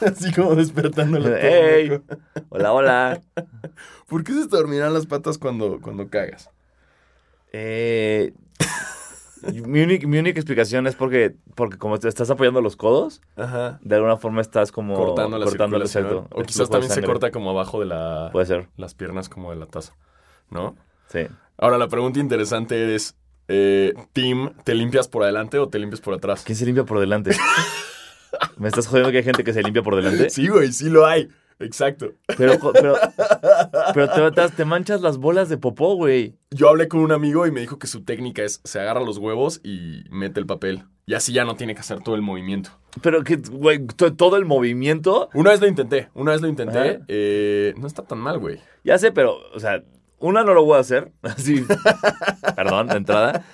Así como despertando la ¡Ey! Hola, hola. ¿Por qué se te dormirán las patas cuando, cuando cagas? Eh, mi, única, mi única explicación es porque, porque como te estás apoyando los codos, Ajá. de alguna forma estás como Cortando la cortando circulación. O quizás también se corta como abajo de la, Puede ser, las piernas como de la taza, ¿no? sí. Ahora, la pregunta interesante es, eh, Tim, ¿te limpias por adelante o te limpias por atrás? ¿Quién se limpia por delante? ¿Me estás jodiendo que hay gente que se limpia por delante? Sí, güey, sí lo hay. Exacto. Pero, pero, pero te, te manchas las bolas de popó, güey. Yo hablé con un amigo y me dijo que su técnica es, se agarra los huevos y mete el papel. Y así ya no tiene que hacer todo el movimiento. Pero que, güey, to- todo el movimiento, Una vez lo intenté, una vez lo intenté. Eh, no está tan mal, güey. ya sé, pero, o sea, una no lo voy a hacer, así, perdón, de entrada.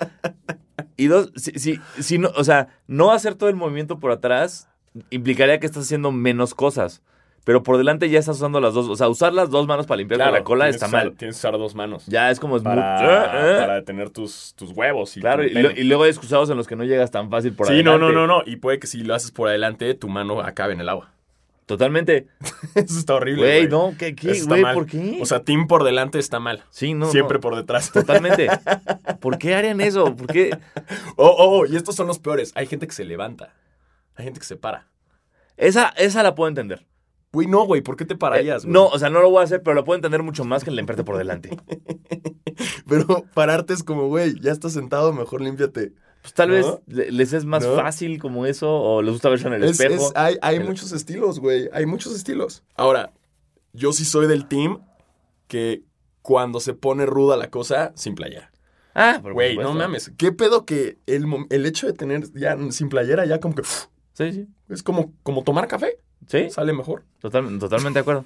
Y dos, si, si, si no, o sea, no hacer todo el movimiento por atrás implicaría que estás haciendo menos cosas. Pero por delante ya estás usando las dos, o sea, usar las dos manos para limpiar la cola está usar- mal. Tienes que usar dos manos. Ya es como es Para, ¿Eh? para detener tus, tus huevos. Y Claro, y, lo- pene. y luego hay excusados en los que no llegas tan fácil por sí, no, adelante. no, no, no. Y puede que si lo haces por adelante, tu mano acabe en el agua. Totalmente. Eso está horrible. Güey, no, ¿qué, qué, está güey? mal. ¿Por qué? O sea, Tim por delante está mal. sí, no, Siempre no. por detrás. Totalmente. ¿Por qué harían eso? ¿Por qué? Oh, oh, oh, y estos son los peores. Hay gente que se levanta. Hay gente que se para. Esa, esa la puedo entender. Güey, no, güey, ¿por qué te pararías? Eh, güey? no, o sea, no lo voy a hacer, pero lo puedo entender mucho más que el limpiarte por delante. Pero pararte es como, güey, ya estás sentado, mejor límpiate. Pues tal ¿No? vez le- les es más ¿No? fácil como eso, o les gusta verse en el Es- espejo. es- hay hay El- muchos estilos, güey. Hay muchos estilos. Ahora, yo sí soy del team que cuando se pone ruda la cosa, sin playera. Ah, Güey, no mames. ¿Qué pedo que el, el hecho de tener ya sin playera ya como que Sí, sí. es como, como tomar café? Sí, Sale mejor. total- totalmente de acuerdo.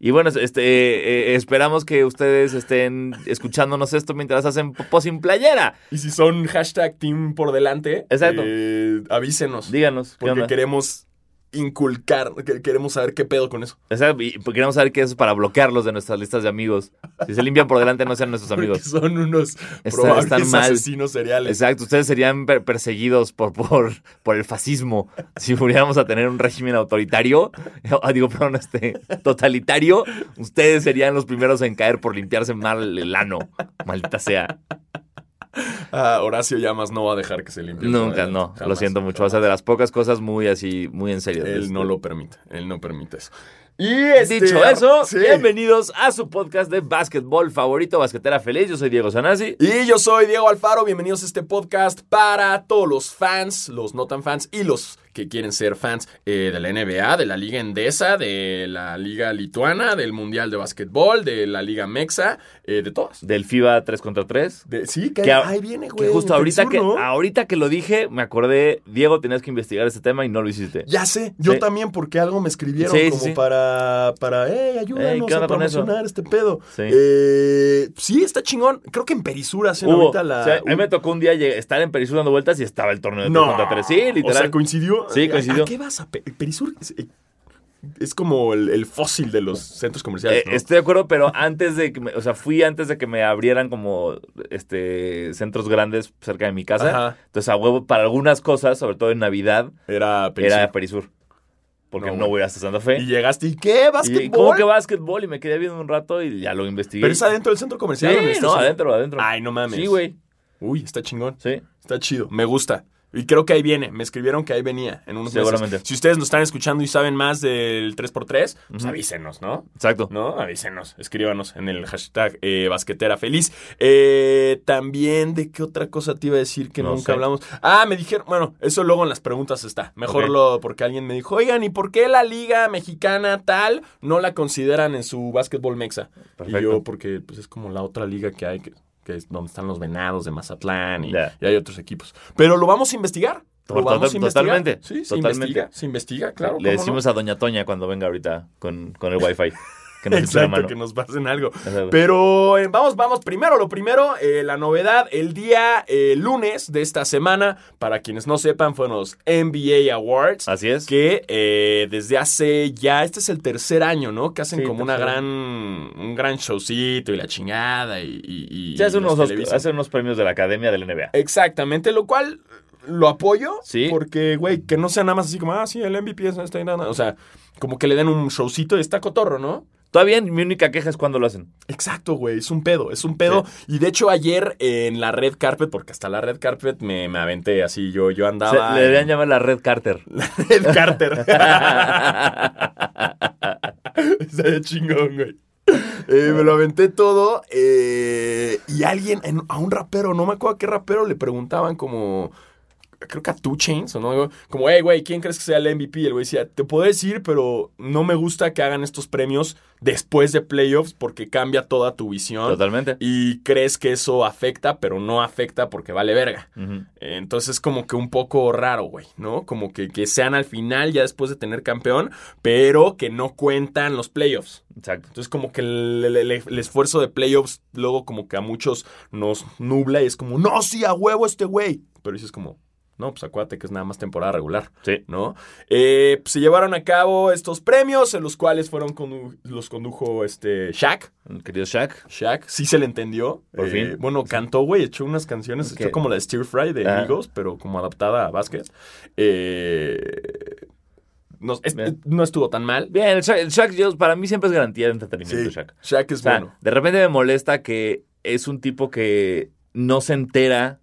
Y bueno, este, eh, esperamos que ustedes estén escuchándonos esto mientras hacen popó sin playera. Y si son hashtag team por delante, Exacto. eh, avísenos. Díganos, ¿qué Porque queremos inculcar, que- queremos saber qué pedo con eso. Queremos saber qué es para bloquearlos de nuestras listas de amigos. Si se limpian por delante, no sean nuestros Porque amigos. son unos Está- probables están mal. asesinos seriales. Exacto, ustedes serían per- perseguidos por, por, por el fascismo. Si fuéramos a tener un régimen autoritario, ah, digo, perdón, este, totalitario, ustedes serían los primeros en caer por limpiarse mal el ano. Maldita sea. Ah, Horacio Llamas no va a dejar que se limpie. Nunca, no. Lo siento mucho. Va a ser de las pocas cosas muy así, muy en serio. Él Este, no lo permite. Él no permite eso. Y este, Dicho eso, sí. bienvenidos a su podcast de básquetbol favorito, Basquetera Feliz. Yo soy Diego Sanasi. Y yo soy Diego Alfaro, bienvenidos a este podcast para todos los fans, los no tan fans y los que quieren ser fans eh, de la NBA, de la Liga Endesa, de la Liga Lituana, del Mundial de Básquetbol, de la Liga Mexa, eh, de todas. Del FIBA 3 contra 3. De- sí, que, Que ahí, viene, Que güey. justo del ahorita sur, que, ¿no? ahorita que lo dije, me acordé, Diego, tenías que investigar este tema y no lo hiciste. Ya sé, yo Sí. también, porque algo me escribieron Sí, como sí. para, para, hey, ayúdanos ¿qué onda a promocionar este pedo. Sí. Eh, sí, está chingón. Creo que en Perisur hacen Hubo, ahorita la... o sea, a mí me tocó un día estar en Perisur dando vueltas y estaba el torneo de 3 No. contra 3. Sí, literal. O sea, coincidió. Sí, ¿A- coincidió. ¿A, qué vas a Pe- Perisur? Es, eh, es como el, el fósil de los centros comerciales. Eh. Estoy de acuerdo, pero antes de que me, o sea, fui antes de que me abrieran como este centros grandes cerca de mi casa. Ajá. Entonces, a huevo, para algunas cosas, sobre todo en Navidad, Era Perisur. era Perisur. Porque No, no, voy hasta Santa Fe. Y llegaste, ¿y qué? Y, ¿Básquetbol? ¿Cómo que básquetbol? Y me quedé viendo un rato y ya lo investigué. Pero es adentro del centro comercial. ¿o en el Sí, no, adentro, adentro. Ay, no mames. Sí, güey. Uy, está chingón. Sí. Está chido. Me gusta. Y creo que ahí viene. Me escribieron que ahí venía en unos Seguramente. meses. Si ustedes nos están escuchando y saben más del 3x3, pues avísenos, ¿no? Exacto. ¿No? Avísenos, escríbanos en el hashtag eh, basquetera feliz. Eh, también, ¿de qué otra cosa te iba a decir que No nunca sé. hablamos? Ah, me dijeron, bueno, eso luego en las preguntas está. Mejor lo, porque alguien me dijo, oigan, ¿y por qué la liga mexicana tal no la consideran en su básquetbol mexa? Perfecto. Y yo, porque pues, es como la otra liga que hay, que, que es donde están los venados de Mazatlán y, hay otros equipos. Pero lo vamos a investigar. Lo Total- vamos a investigar. totalmente, Sí, se investiga, se investiga, claro. Le decimos a Doña Toña cuando venga ahorita con, con el wifi. Que nos eche la Exacto, mano. que nos pasen algo. Exacto. Pero eh, vamos, vamos, primero lo primero, eh, la novedad, el día eh, lunes de esta semana, para quienes no sepan, fueron los NBA Awards. Así es. Que eh, desde hace ya, este es el tercer año, ¿no? Que hacen Sí, como una gran, un gran showcito y la chingada y... y, y Se hacen unos, hacen unos premios de la Academia del NBA. Exactamente, lo cual lo apoyo. Sí. Porque, güey, que no sea nada más así como, ah, sí, el MVP es este y nada. O sea, como que le den un showcito y está cotorro, ¿no? Todavía mi única queja es cuando lo hacen. Exacto, güey, es un pedo, es un pedo. Y de hecho ayer en la red carpet, porque hasta la red carpet me, me aventé así, yo, yo Se- andaba... le deberían llamar la Red Carter. Red Carter. Está de chingón, güey. Eh, me lo aventé todo eh, y alguien, en- a un rapero, no me acuerdo a qué rapero, le preguntaban como, creo que a Two Chains o no, como, hey, güey, ¿quién crees que sea el MVP? El güey decía, te puedo decir, pero no me gusta que hagan estos premios después de playoffs porque cambia toda tu visión. Totalmente. Y crees que eso afecta, pero no afecta porque vale verga. Ujú. Entonces como que un poco raro, güey, ¿no? Como que, que sean al final ya después de tener campeón, pero que no cuentan los playoffs. Exacto. Entonces como que el- el esfuerzo de playoffs luego como que a muchos nos nubla y es como, no, sí, a huevo este güey. Pero dices como, no, pues acuérdate que es nada más temporada regular. Sí. ¿no? Eh, pues, se llevaron a cabo estos premios, en los cuales fueron condu- los condujo este Shaq. Querido Shaq. Shaq, sí se le entendió. Por Eh, fin. Bueno, cantó, güey, echó unas canciones, Ok. echó como la de Stir Fry de Ah. Amigos, pero como adaptada a básquet. Eh, no, es- Bien. no estuvo tan mal. Bien, el Shaq, el Shaq, yo- para mí siempre es garantía de entretenimiento, Sí, Shaq. Shaq es O sea, bueno. de repente me molesta que es un tipo que no se entera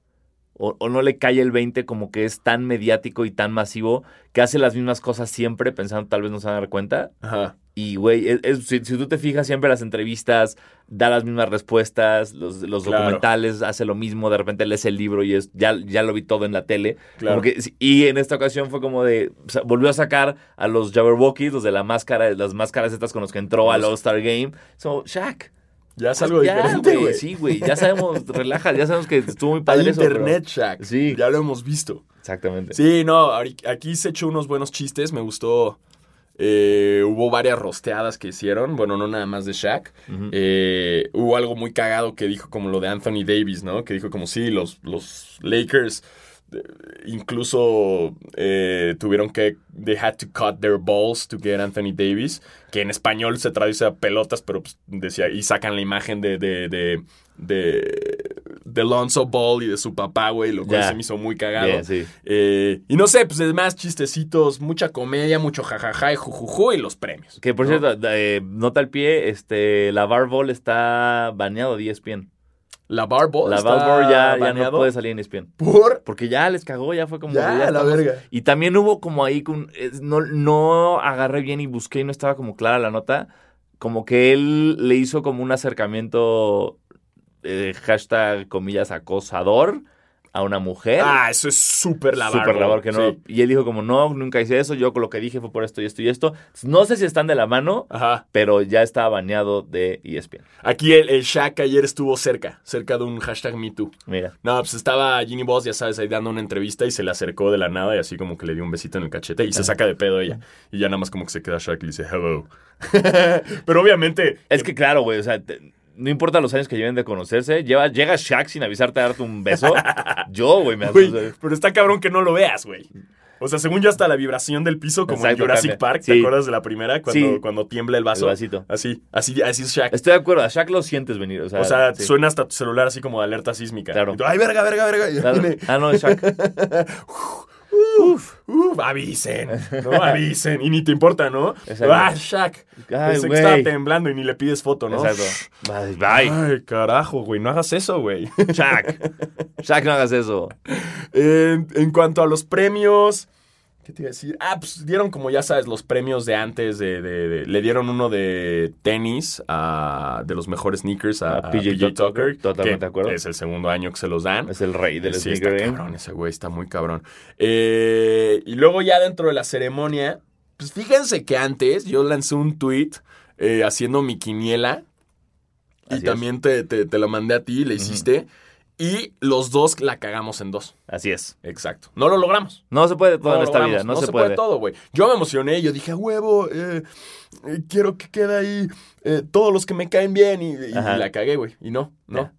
o, o no le cae el 20 como que es tan mediático y tan masivo que hace las mismas cosas siempre pensando tal vez no se van a dar cuenta. Ajá. Y, güey, es- es- si, si tú te fijas siempre las entrevistas, da las mismas respuestas, los, los Claro. documentales hace lo mismo, de repente lees el libro y es ya, ya lo vi todo en la tele. Claro. Que- y en esta ocasión fue como de, o sea, volvió a sacar a los Jabberwockies, los de la máscara, las máscaras estas con los que entró al All-Star Game. So, Shaq. Ya es algo Ya, diferente, güey. Sí, güey, ya sabemos, relaja, ya sabemos que estuvo muy padre Hay eso, internet, Shaq. Sí. Ya lo hemos visto. Exactamente. Sí, no, aquí se echó unos buenos chistes, me gustó. eh, hubo varias rosteadas que hicieron, bueno, no nada más de Shaq. Eh, hubo algo muy cagado que dijo como lo de Anthony Davis, ¿no? Que dijo como sí, los, los Lakers incluso eh, tuvieron que, they had to cut their balls to get Anthony Davis, que en español se traduce a pelotas, pero pues, decía, y sacan la imagen de, de, de, de, de Lonzo Ball y de su papá, güey, lo cual se me hizo muy cagado. Sí. Eh, y no sé, pues es más chistecitos, mucha comedia, mucho jajaja y jujuju y los premios. Que por ¿no? cierto, eh, nota al pie, este, la Bar Ball está baneado de ESPN. La Barball La ya, ya no puede salir en ESPN. por Porque ya les cagó, ya fue como... Ya, la verga. Y también hubo como ahí, no, no agarré bien y busqué y no estaba como clara la nota, como que él le hizo como un acercamiento, eh, hashtag, comillas, acosador a una mujer. Ah, eso es súper la Súper labor que no. sí. Y él dijo como, no, nunca hice eso, yo con lo que dije fue por esto y esto y esto. No sé si están de la mano, Ajá. pero ya estaba baneado de ESPN. Aquí el, el Shaq ayer estuvo cerca, cerca de un hashtag MeToo. Mira. No, pues estaba Ginny Boss, ya sabes, ahí dando una entrevista y se le acercó de la nada y así como que le dio un besito en el cachete y se saca de pedo ella. Y ya nada más como que se queda Shaq y le dice hello. Pero obviamente... Es que claro, güey, o sea, te- no importa los años que lleven de conocerse, lleva, llega Shaq sin avisarte a darte un beso. Yo, güey, me Güey, pero está cabrón que no lo veas, güey. O sea, según yo hasta la vibración del piso, como en Jurassic cambia. Park, ¿te Sí. acuerdas de la primera? Cuando, Sí. cuando tiembla el vaso. El vasito. Así, así, así es Shaq. Estoy de acuerdo, a Shaq lo sientes venir. O sea, O sea, sí. suena hasta tu celular así como de alerta sísmica. Claro. Tú, Ay, verga, verga, verga. Claro. Ah, no, es Shaq. Uf, uf, avisen, ¿no? Avisen. Y ni te importa, ¿no? Exacto. Ah, Shaq. Ay, que estaba temblando y ni le pides foto, ¿no? Exacto. Bye, bye. Ay, carajo, güey. No hagas eso, güey. Shaq. Shaq, no hagas eso. En, en cuanto a los premios. ¿Qué te iba a decir? Ah, pues dieron como ya sabes los premios de antes de... de- de- le dieron uno de tenis a, de los mejores sneakers a, A PJ PJ, Tucker, totalmente de acuerdo. Es el segundo año que se los dan. Es el rey del Sí, sneaker está cabrón ese güey, está muy cabrón. Eh, y luego ya dentro de la ceremonia, pues fíjense que antes yo lancé un tweet eh, haciendo mi quiniela y Así también te, te, te lo mandé a ti, le hiciste. Y los dos la cagamos en dos. Así es. Exacto. No lo logramos. No se puede todo No en esta logramos. vida, no, se, puede. todo, güey. Yo me emocioné, yo dije, "A huevo, eh, eh, quiero que quede ahí eh, todos los que me caen bien. Y, la cagué, güey. Y no, no.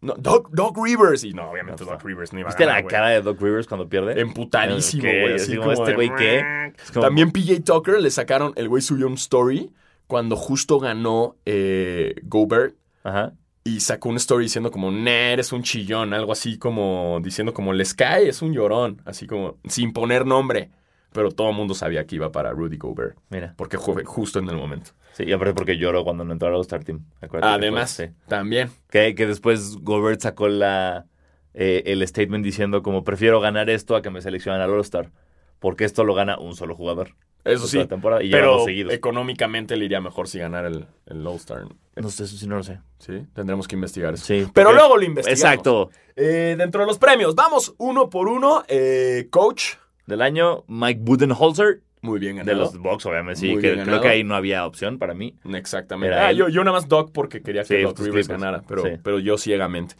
No, Doc, Doc Rivers. Y no, obviamente No, Doc Rivers no iba a ¿Viste ganar, la cara de Doc Rivers cuando pierde? Emputadísimo, güey. así Así como, como ¿este güey qué? Es como- También PJ Tucker le sacaron, el güey subió un story cuando justo ganó eh, Gobert. Ajá. Y sacó una story diciendo como, nah, eres un chillón, algo así como, diciendo como, el Sky es un llorón, así como, sin poner nombre. Pero todo el mundo sabía que iba para Rudy Gobert, Mira. porque fue justo en el momento. Sí, y aparte porque lloró cuando no entró al All-Star Team. Acuérdate Además, sí. también. Que, que después Gobert sacó la, eh, el statement diciendo como prefiero ganar esto a que me seleccionen al All-Star. Porque esto lo gana un solo jugador. Eso sí, temporada, y pero económicamente le iría mejor si ganara el, el All-Star. No sé, eso sí no lo sé. Sí, tendremos que investigar eso. Sí. Pero porque- luego lo investigamos. Exacto. Eh, dentro de los premios, vamos uno por uno. Eh, coach, Del año, Mike Budenholzer. muy bien De ganado. los Bucks, obviamente, sí. Que creo que ahí no había opción para mí. Exactamente. Ah, yo, yo nada más Doc porque quería que Sí, Doc Rivers ganara, pero, Sí. pero yo ciegamente.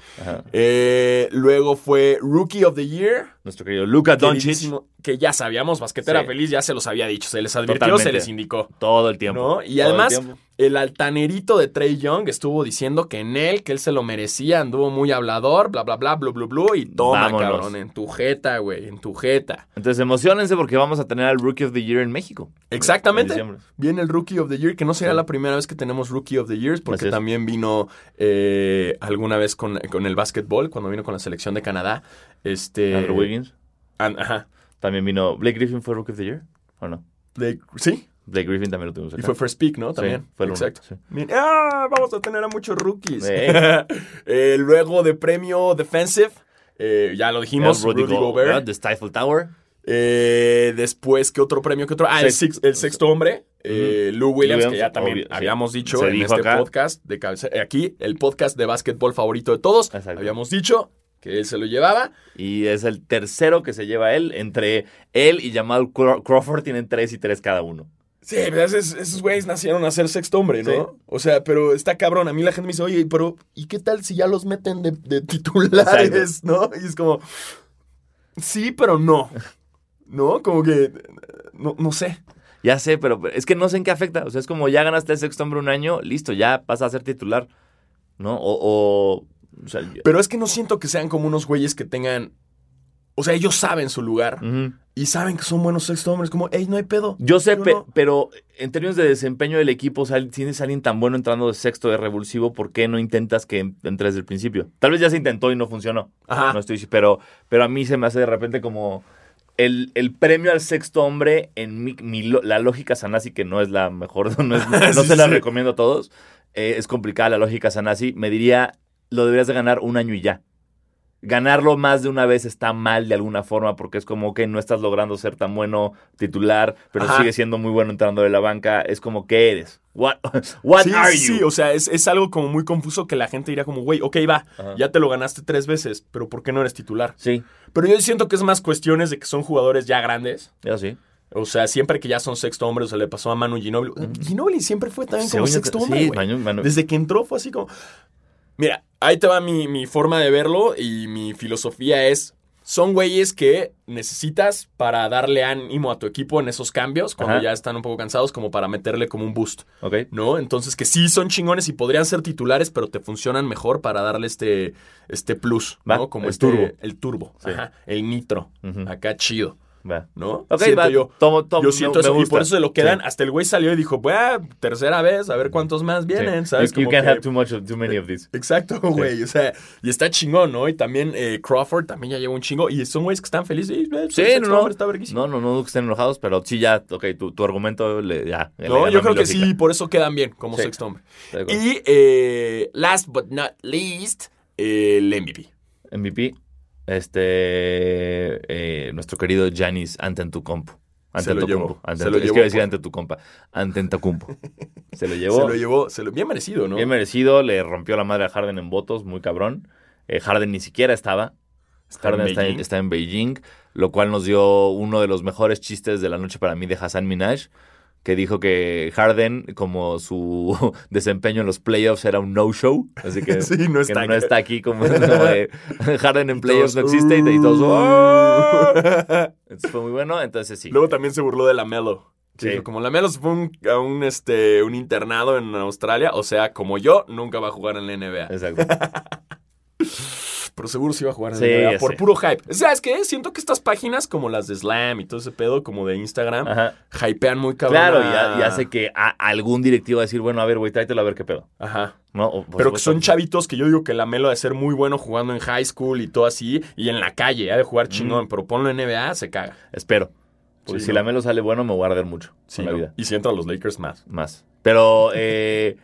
Eh, luego fue Rookie of the Year. Nuestro querido Luka Doncic. Que ya sabíamos, basquetera Sí. feliz, ya se los había dicho. Se les advirtió, Totalmente. se les indicó. Todo el tiempo. ¿no? Y Todo además, el altanerito de Trey Young estuvo diciendo que en él, que él se lo merecía, anduvo muy hablador, bla, bla, bla, blu, blu, blu, y toma, Vámonos. cabrón, en tu jeta, güey, en tu jeta. Entonces emocionense porque vamos a tener al Rookie of the Year en México. Exactamente. En. Viene el Rookie of the Year, que no será Sí. la primera vez que tenemos Rookie of the Years, porque también vino eh, alguna vez con, con el básquetbol, cuando vino con la selección de Canadá. Este, Andrew Wiggins. an- ajá. También vino. ¿Blake Griffin fue Rookie of the Year? ¿O no? De- sí, Blake Griffin también lo tuvimos y acá. fue First Pick, ¿no? Sí, También. fue el uno, Exacto. sí. Bien. ¡Ah! Vamos a tener a muchos rookies. Eh. Eh, luego de premio Defensive, eh, ya lo dijimos, Rudy Rudy, Go- Gobert. ¿verdad? The Stifle Tower. Eh, después, ¿qué otro premio? ¿Qué otro? Ah, el, six- el sexto hombre, eh, Lou Williams, Williams, que ya también obvio, sí. habíamos dicho en este acá. podcast de cabecera. Aquí, el podcast de básquetbol favorito de todos. Exacto. Habíamos dicho que él se lo llevaba. Y es el tercero que se lleva él. Entre él y Jamal Craw- Crawford tienen tres y tres cada uno. Sí, pero esos, esos güeyes nacieron a ser sexto hombre, ¿no? Sí. O sea, pero está cabrón. A mí la gente me dice, oye, pero ¿y qué tal si ya los meten de, de titulares, no? Y es como, sí, pero no. ¿No? Como que, no, no sé. Ya sé, pero es que no sé en qué afecta. O sea, es como ya ganaste el sexto hombre un año, listo, ya pasas a ser titular. ¿No? O. o, o sea, yo- Pero es que no siento que sean como unos güeyes que tengan, o sea, ellos saben su lugar y saben que son buenos sexto hombres. Como, hey, no hay pedo. Yo sé, Yo pe- no. pero en términos de desempeño del equipo, tienes a alguien tan bueno entrando de sexto de revulsivo, ¿por qué no intentas que entres desde el principio? Tal vez ya se intentó y no funcionó. Ajá. No estoy, pero, pero a mí se me hace de repente como el, el premio al sexto hombre en mi, la lógica Sanasi, que no es la mejor, no, es- no Sí, se la sí. recomiendo a todos. eh, es complicada la lógica Sanasi. Me diría, lo deberías de ganar un año y ya. Ganarlo más de una vez está mal de alguna forma porque es como que no estás logrando ser tan bueno titular, pero Ajá. sigues siendo muy bueno entrando de la banca. Es como, ¿qué eres? What, what sí, are you? sí, o sea, es, es algo como muy confuso que la gente diría como, güey, ok, va, Ajá. ya te lo ganaste tres veces, pero ¿por qué no eres titular? Sí, Pero yo siento que es más cuestiones de que son jugadores ya grandes. ya sí. O sea, siempre que ya son sexto hombre, o sea, le pasó a Manu Ginobili. Ginobili siempre fue también como sexto hombre, sí, güey. Manu- Manu- Desde que entró fue así como... Mira, ahí te va mi, mi forma de verlo y mi filosofía es... Son güeyes que necesitas para darle ánimo a tu equipo en esos cambios, cuando Ajá. ya están un poco cansados, como para meterle como un boost, Ok. ¿no? Entonces que sí son chingones y podrían ser titulares, pero te funcionan mejor para darle este, este plus, Va, ¿no? Como el este- turbo. El turbo, Sí. ajá, el nitro, acá chido, Va. ¿no? Ok, Siento va. yo. Tomo, tomo, Yo siento me eso y por eso se lo quedan. Sí. Hasta el güey salió y dijo, bueno, tercera vez, a ver cuántos más vienen, Sí. ¿sabes? You, you can't que- have too much of too many of these. Exacto, güey. O sea, y está chingón, ¿no? Y también eh, Crawford también ya lleva un chingo. Y son güeyes que están felices. Y, eh, Sí, no, no. Está. No, no, no que estén enojados, pero sí ya, ok, tu, tu argumento le, ya. No, yo creo que lógica. sí, por eso quedan bien como sexto hombre. Y eh, last but not least, el MVP. MVP, este, eh, nuestro querido Giannis Antetokounmpo. Se lo llevó, Antetokounmpo. se lo llevó decir ante tu compa. Antetokounmpo. Se lo llevó. Se lo llevó, se lo, bien merecido, ¿no? Bien merecido, le rompió la madre a Harden en votos, muy cabrón. Eh, Harden ni siquiera estaba. Harden está en, Beijing. está en Beijing, lo cual nos dio uno de los mejores chistes de la noche para mí de Hassan Minaj, que dijo que Harden, como su desempeño en los playoffs era un no-show, así que, Sí, no que está no aquí. está aquí como, como de, Harden en playoffs no existe y, todos... "Uh". "Oh". Entonces fue muy bueno, entonces sí. Luego también se burló de la Melo. Sí. Dijo, como la Melo se fue un- a un, este, un internado en Australia, o sea, como yo, nunca va a jugar en la NBA. Exacto. pero seguro sí iba a jugar en Sí, NBA por sé. puro hype. ¿Sabes qué? Siento que estas páginas como las de Slam y todo ese pedo, como de Instagram, Ajá. hypean muy cabrón. Claro, a- y, ha- y hace que a- algún directivo va a decir, bueno, a ver, güey, tráetelo a ver qué pedo. Ajá. ¿No? O, Pero que son chavitos que yo digo que la Melo de ser muy bueno jugando en high school y todo así, y en la calle, ha de jugar chingón, pero ponlo en NBA, se caga. Espero. Porque Sí, si ¿no? la Melo sale bueno, me voy a arder mucho Sí, con la ¿no? vida. Y si entran los Lakers más. Más. Pero, eh,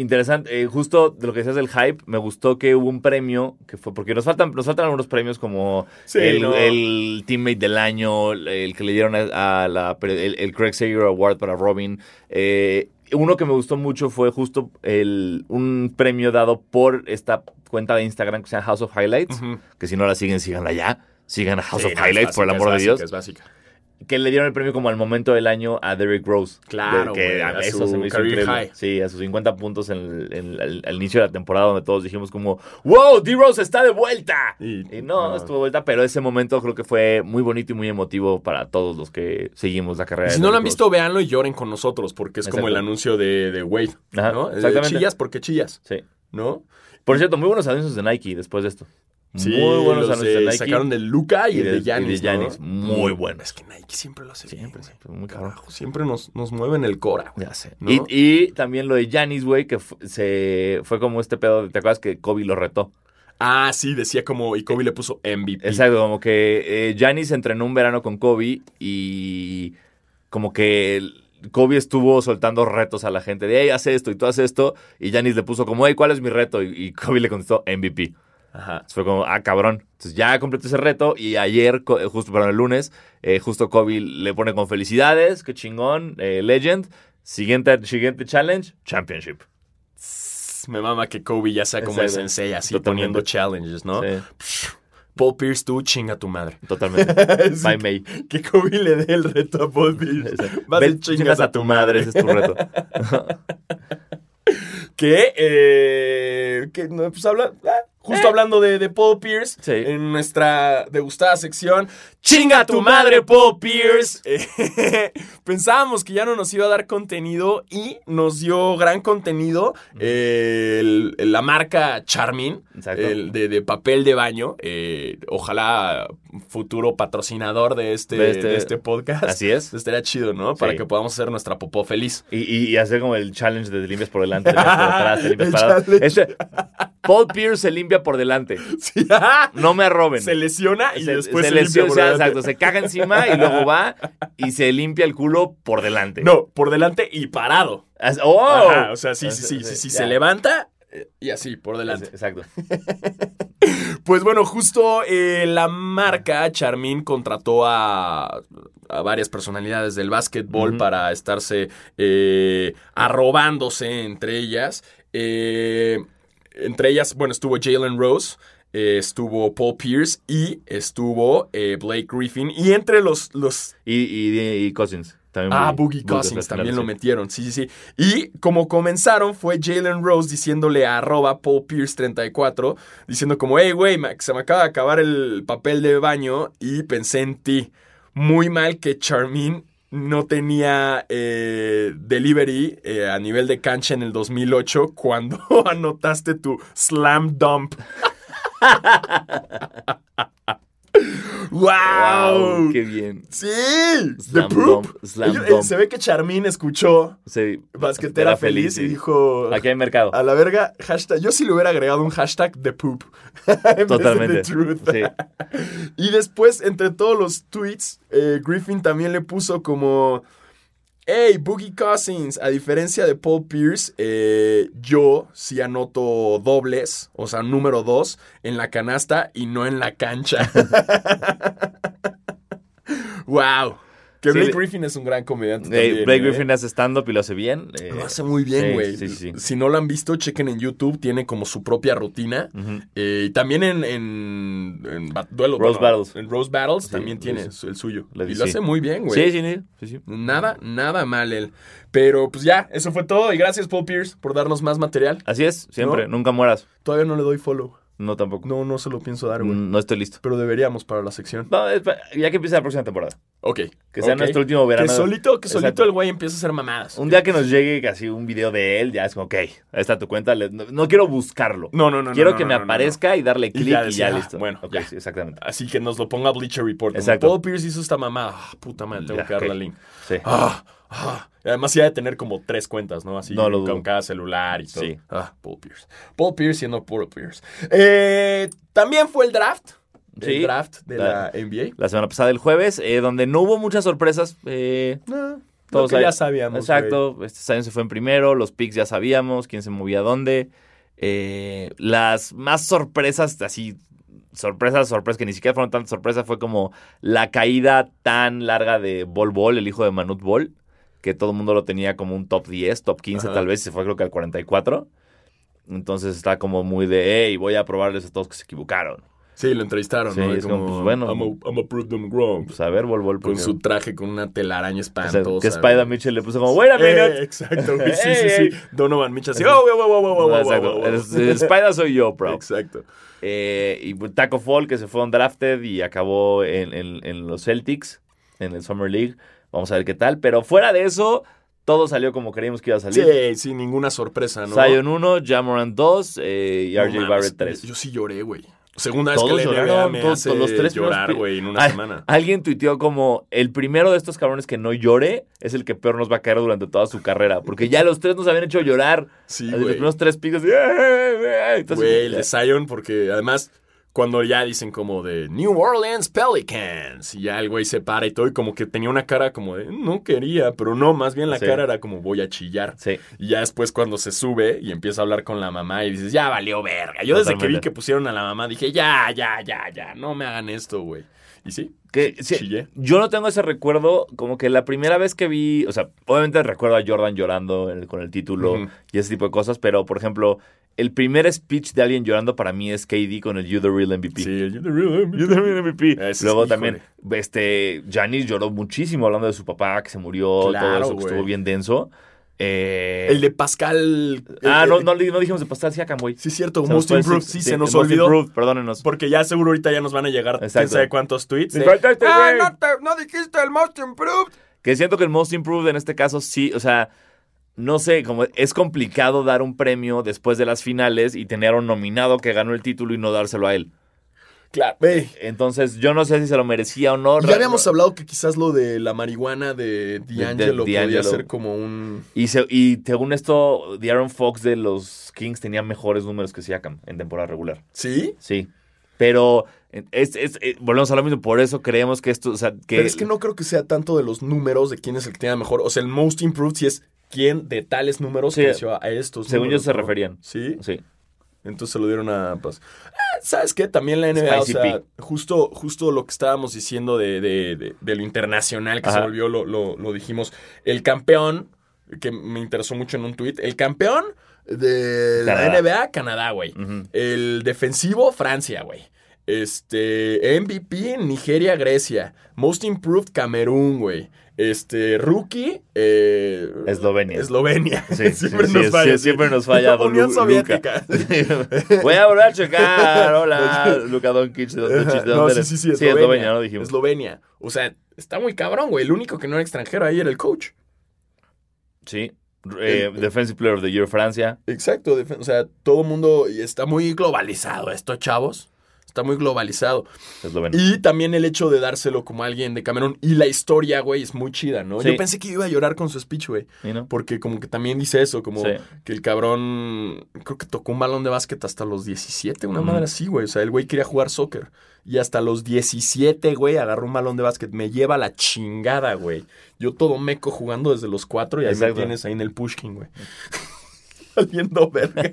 interesante. eh, justo de lo que decías del hype, me gustó que hubo un premio, que fue, porque nos faltan, nos faltan algunos premios como Sí, el, no. el teammate del año, el que le dieron a, a la, el, el Craig Sager Award para Robin. Eh, uno que me gustó mucho fue justo el, un premio dado por esta cuenta de Instagram que se llama House of Highlights, que si no la siguen, síganla ya. Sigan a House Sí, of Highlights, por el amor de Dios. Es básica. Que le dieron el premio como al momento del año a Derrick Rose. Claro, que a- a eso su se me hizo increíble. high. Sí, a sus 50 puntos en el- en el- al inicio de la temporada donde todos dijimos como, wow, D-Rose está de vuelta. Y- Y, no, no. estuvo de vuelta, pero ese momento creo que fue muy bonito y muy emotivo para todos los que seguimos la carrera. Y de si no lo han visto, véanlo y lloren con nosotros, porque es como el anuncio de, de Wade, Ajá, ¿no? Exactamente. Chillas porque chillas. Sí. ¿no? Por cierto, muy buenos anuncios de Nike después de esto. Sí, muy buenos anuncios de, de- Nike. Sacaron de Luca y, y el de- de y Giannis. de Giannis, ¿no? muy buenos. Es que Nike siempre lo hace Siempre, bien, siempre, muy cabrón. Carajo, siempre nos, nos mueven el cora, güey. Ya sé. ¿No? Y, y también lo de Giannis, güey, que se fue como este pedo. ¿Te acuerdas que Kobe lo retó? Ah, sí, decía como, y Kobe le puso MVP. Exacto, como que eh, Giannis entrenó un verano con Kobe y como que Kobe estuvo soltando retos a la gente de, hey, haz esto y tú haces esto. Y Giannis le puso como, hey, ¿cuál es mi reto? Y, y Kobe le contestó MVP. Ajá. Entonces fue como, ah, cabrón. Entonces ya completó ese reto y ayer, justo, perdón, el lunes, eh, justo Kobe le pone con felicidades, qué chingón, eh, legend. Siguiente, siguiente challenge, championship. Me mama que Kobe ya sea como el sensei, así Totalmente. poniendo challenges, ¿no? Sí, Paul Pierce, tú chinga tu madre. totalmente. Sí, By May. Que Kobe le dé el reto a Paul Pierce. Vas Ve, y chingas a tu madre. ese es tu reto. Que, eh, que no, pues habla, ah, justo hablando de, de Paul Pierce, Sí. en nuestra degustada sección, ¡Chinga tu madre, Paul Pierce! Eh, pensábamos que ya no nos iba a dar contenido y nos dio gran contenido eh, el- la marca Charmin, el de, de papel de baño, eh, ojalá futuro patrocinador de este, De este- de este podcast. Así es. Estaría chido, ¿no? Para Sí. que podamos hacer nuestra popó feliz. Y, y- y hacer como el challenge de te limpias por delante, te limpias por atrás, te limpias El para atrás. challenge. Ese- Paul Pierce se limpia por delante. Sí. No me arroben. se lesiona y Se- después se, se limpia lesiona, por delante. exacto, se caga encima y luego va y se limpia el culo por delante. No, por delante y parado. As- ¡Oh! Ajá, o sea, sí, sí, sí, sí, sí, ya. se levanta y así, por delante. Exacto. Pues bueno, justo eh, la marca Charmin contrató a, a varias personalidades del básquetbol para estarse eh, arrobándose entre ellas. Eh, entre ellas, bueno, estuvo Jalen Rose. eh, estuvo Paul Pierce y estuvo eh, Blake Griffin. Y entre los, los Y, y, y Cousins. También Ah, Boogie- Boogie Cousins también lo metieron, sí, sí, sí. Y como comenzaron fue Jalen Rose diciéndole a arroba Paul Pierce 34, diciendo como, hey, güey, se me acaba de acabar el papel de baño y pensé en ti. Muy mal que Charmin no tenía eh, delivery eh, a nivel de cancha en el 2008 cuando anotaste tu slam dump. ¡Wow! Wow, ¡Qué bien! ¡Sí! Slam ¡The poop! dump, slam Ellos- eh. Se ve que Charmin escuchó Sí, Basquetera feliz y dijo... Aquí hay mercado. A la verga, hashtag... Yo sí le hubiera agregado un hashtag The Poop. Totalmente. Sí. Y después, entre todos los tweets, eh, Griffin también le puso como... Hey, Boogie Cousins, a diferencia de Paul Pierce, eh, yo sí anoto dobles, o sea, número dos, en la canasta y no en la cancha. wow. Que Blake Griffin es un gran comediante. Eh, también, Blake ¿eh? Griffin hace stand-up y lo hace bien. eh, Lo hace muy bien, güey. Sí, sí, sí. Si no lo han visto, chequen en YouTube. Tiene como su propia rutina. Eh, y también en, en, en duelo. Rose Battles. En Rose Battles también tiene el suyo. Y lo hace muy bien, güey. Sí, sí, sí, sí, sí. Nada, nada mal él. Pero pues ya, eso fue todo. Y gracias, Paul Pierce, por darnos más material. Así es, siempre. ¿No? Nunca mueras. Todavía no le doy follow. No, tampoco. No, no se lo pienso dar, güey. No estoy listo. Pero deberíamos para la sección. No, ya que empiece la próxima temporada. Ok. Que sea nuestro último verano. Que solito, que solito Exacto. el güey empieza a hacer mamadas. Un día que nos llegue así un video de él, ya es como, ok, ahí está tu cuenta. no, no quiero buscarlo. No, no, no. quiero no, que me aparezca y darle clic y ya, ah, listo. bueno, Ok, ya. sí, exactamente. Así que nos lo ponga Bleacher Report. Exacto. Paul Pierce hizo esta mamada. Ah, puta madre, tengo Ya, que darle ok. al link. Sí. Ah, ah. Además, ya de tener como tres cuentas, ¿no? Así No lo con cada celular y todo. Sí. Ah, Paul Pierce. Paul Pierce siendo Paul Pierce. Eh, También fue el draft. Sí. El draft de La- la NBA. La semana pasada, el jueves, eh, donde no hubo muchas sorpresas. eh, No, Todos lo que ahí- ya sabíamos. Exacto, este Zion se fue en primero, los picks ya sabíamos, quién se movía dónde. Eh, las más sorpresas, así, sorpresas, sorpresas, que ni siquiera fueron tantas sorpresas, fue como la caída tan larga de Bol Bol, el hijo de Manut Bol, que todo el mundo lo tenía como un top 10, top 15 Ajá. tal vez, se fue creo que al 44. Entonces está como muy de, hey, voy a probarles a todos que se equivocaron. Sí, lo entrevistaron, Sí, ¿no? Y es como, pues, bueno. I'm a, I'm a prove them wrong. Pues a ver, Bol Bol, Con su traje con una telaraña o sea, espantosa. que Spider Mitchell le puso como, wait a Eh, minute. exacto, güey. Sí, sí, sí. Donovan Mitchell así. Oh, wow, wow, wow, wow, Exacto, Spider soy yo, bro. Exacto. Eh, y pues, Taco Fall, que se fue undrafted y acabó en, en- en los Celtics, en el Summer League. Vamos a ver qué tal. Pero fuera de eso, todo salió como creíamos que iba a salir. Sí, sin ninguna sorpresa, ¿no? Zion 1, Jamoran 2 eh, y No RJ mames, Barrett 3. Yo sí lloré, güey. Segunda vez Todos que la NBA lloraron, me todos- hace todos los tres llorar, güey, en una semana. Alguien tuiteó como el primero de estos cabrones que no llore es el que peor nos va a caer durante toda su carrera. Porque ya los tres nos habían hecho llorar. Sí, Los primeros tres picos. Güey, el de Zion, porque además, cuando ya dicen como de New Orleans Pelicans, y ya el güey se para y todo, y como que tenía una cara como de no quería, pero no, más bien la Sí. cara era como voy a chillar. Sí. Y ya después cuando se sube y empieza a hablar con la mamá y dices, ya valió verga. Yo desde que vi que pusieron a la mamá dije, ya, ya, ya, ya, no me hagan esto, güey. Y sí, Que, sí, chillé. yo no tengo ese recuerdo, como que la primera vez que vi, o sea, obviamente recuerdo a Jordan llorando el- con el título y ese tipo de cosas, pero por ejemplo, el primer speech de alguien llorando para mí es KD con el You the Real MVP. Sí, you're the real MVP. You the Real MVP. Luego híjole. también, este, Giannis lloró muchísimo hablando de su papá que se murió, Claro, todo eso que estuvo bien denso. Eh, El de Pascal. Ah, el- no, el- no, no dijimos de Pascal Siakam, güey. Sí, cierto, Se Most Improved. Sí, se nos Most olvidó. Improved, perdónenos. Porque ya seguro ahorita ya nos van a llegar quién Exacto. sabe cuántos tweets. Faltaste, ah, güey". no, te- no dijiste el Most Improved. Que siento que el Most Improved en este caso sí, o sea, no sé, como es complicado dar un premio después de las finales y tener a un nominado que ganó el título y no dárselo a él. Claro. Entonces, yo no sé si se lo merecía o no. Ya habíamos hablado que quizás lo de la marihuana de D'Angelo podía D'Angelo. ser como un. Y, se- y según esto, The Aaron Fox de los Kings tenía mejores números que Siakam en temporada regular. ¿Sí? Sí. Pero es, es- eh, volvemos a lo mismo, por eso creemos que esto, o sea, que... Pero es que no creo que sea tanto de los números de quién es el que tenga mejor. O sea, el Most Improved sí es quién de tales números Sí. creció a estos Según números, ellos se ¿no? referían. Sí. Sí. Entonces se lo dieron a. Pues, ah, ¿Sabes qué? También la NBA, Spicy o sea, P. justo, justo lo que estábamos diciendo de, de- de- de lo internacional que se volvió, lo, lo- lo dijimos. El campeón, que me interesó mucho en un tweet, el campeón de la. NBA, Canadá, güey. El defensivo, Francia, güey. Este, MVP, Nigeria, Grecia. Most Improved, Camerún, güey. Este, rookie, eh, Eslovenia. Eslovenia. Sí, siempre sí, nos sí, falla. sí, siempre nos falla Lu- Unión. Soviética. Voy a volver a checar. Hola, Luka Doncic. ¿De dónde, Ajá, de No, sí, eres? sí, sí, Sí, Eslovenia, ¿no? Dijimos. Eslovenia. O sea, está muy cabrón, güey. El único que no era extranjero ahí era el coach. Sí. Eh, Defensive Player of the Year Francia. Exacto. O sea, todo el mundo está muy globalizado esto, chavos. Está muy globalizado. Eslovenia. Y también el hecho de dárselo como a alguien de Camerún. Y la historia, güey, es muy chida, ¿no? Sí. Yo pensé que iba a llorar con su speech, güey. ¿Y no? Porque como que también dice eso, como Sí. que el cabrón, creo que tocó un balón de básquet hasta los 17, una madre así, güey. O sea, el güey quería jugar soccer. Y hasta los 17, güey, agarró un balón de básquet. Me lleva la chingada, güey. Yo todo meco jugando desde los 4 y ahí me tienes ahí en el pushkin, güey. Saliendo verga.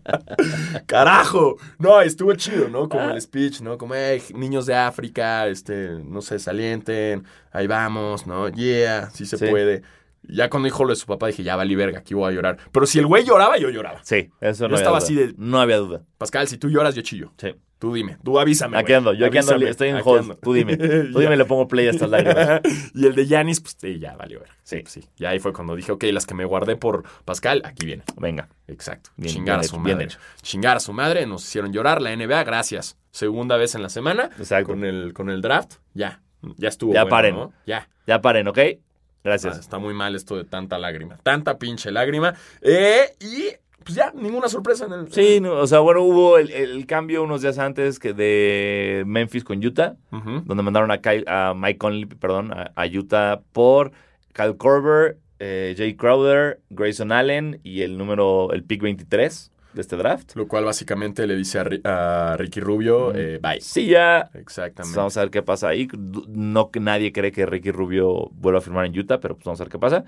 Carajo. No, estuvo chido, ¿no? Como el speech, ¿no? Como, hey, niños de África, este, no sé, salienten, ahí vamos, ¿no? Yeah, sí se Sí. puede. Ya cuando dijo lo de su papá dije, ya valí verga, aquí voy a llorar. Pero si el güey lloraba, yo lloraba. Sí, eso no Yo había estaba duda. así de- No había duda. Pascal, si tú lloras, yo chillo. Sí. Tú dime, tú avísame. Aquí ando, yo aquí ando, estoy en hold. Tú dime. Tú dime, le pongo play a estas lágrimas. y el de Yanis, pues sí, ya valió ver. Sí, Sí. pues, sí. Y ahí fue cuando dije, ok, las que me guardé por Pascal, aquí vienen. Venga. Exacto. Bien, Chingar bien a hecho, su bien madre. hecho. Chingar a su madre, nos hicieron llorar la NBA, gracias. Segunda vez en la semana. Exacto. Con el, con el draft, ya. Ya estuvo. Ya bueno, paren. ¿no? Ya. Ya paren, ¿ok? Ah, Gracias. está muy mal esto de tanta lágrima. Tanta pinche lágrima. Eh, y pues ya, ninguna sorpresa en el. Sí, no, o sea, bueno, hubo el, el cambio unos días antes que de Memphis con Utah, donde mandaron a, Kyle- a Mike Conley, perdón, a, a Utah por Kyle Korver, eh, Jay Crowder, Grayson Allen y el número, el pick 23 de este draft. Lo cual básicamente le dice a, a Ricky Rubio, eh, bye. Sí, ya Exactamente. Vamos a ver qué pasa ahí. No que nadie cree que Ricky Rubio vuelva a firmar en Utah, pero pues vamos a ver qué pasa.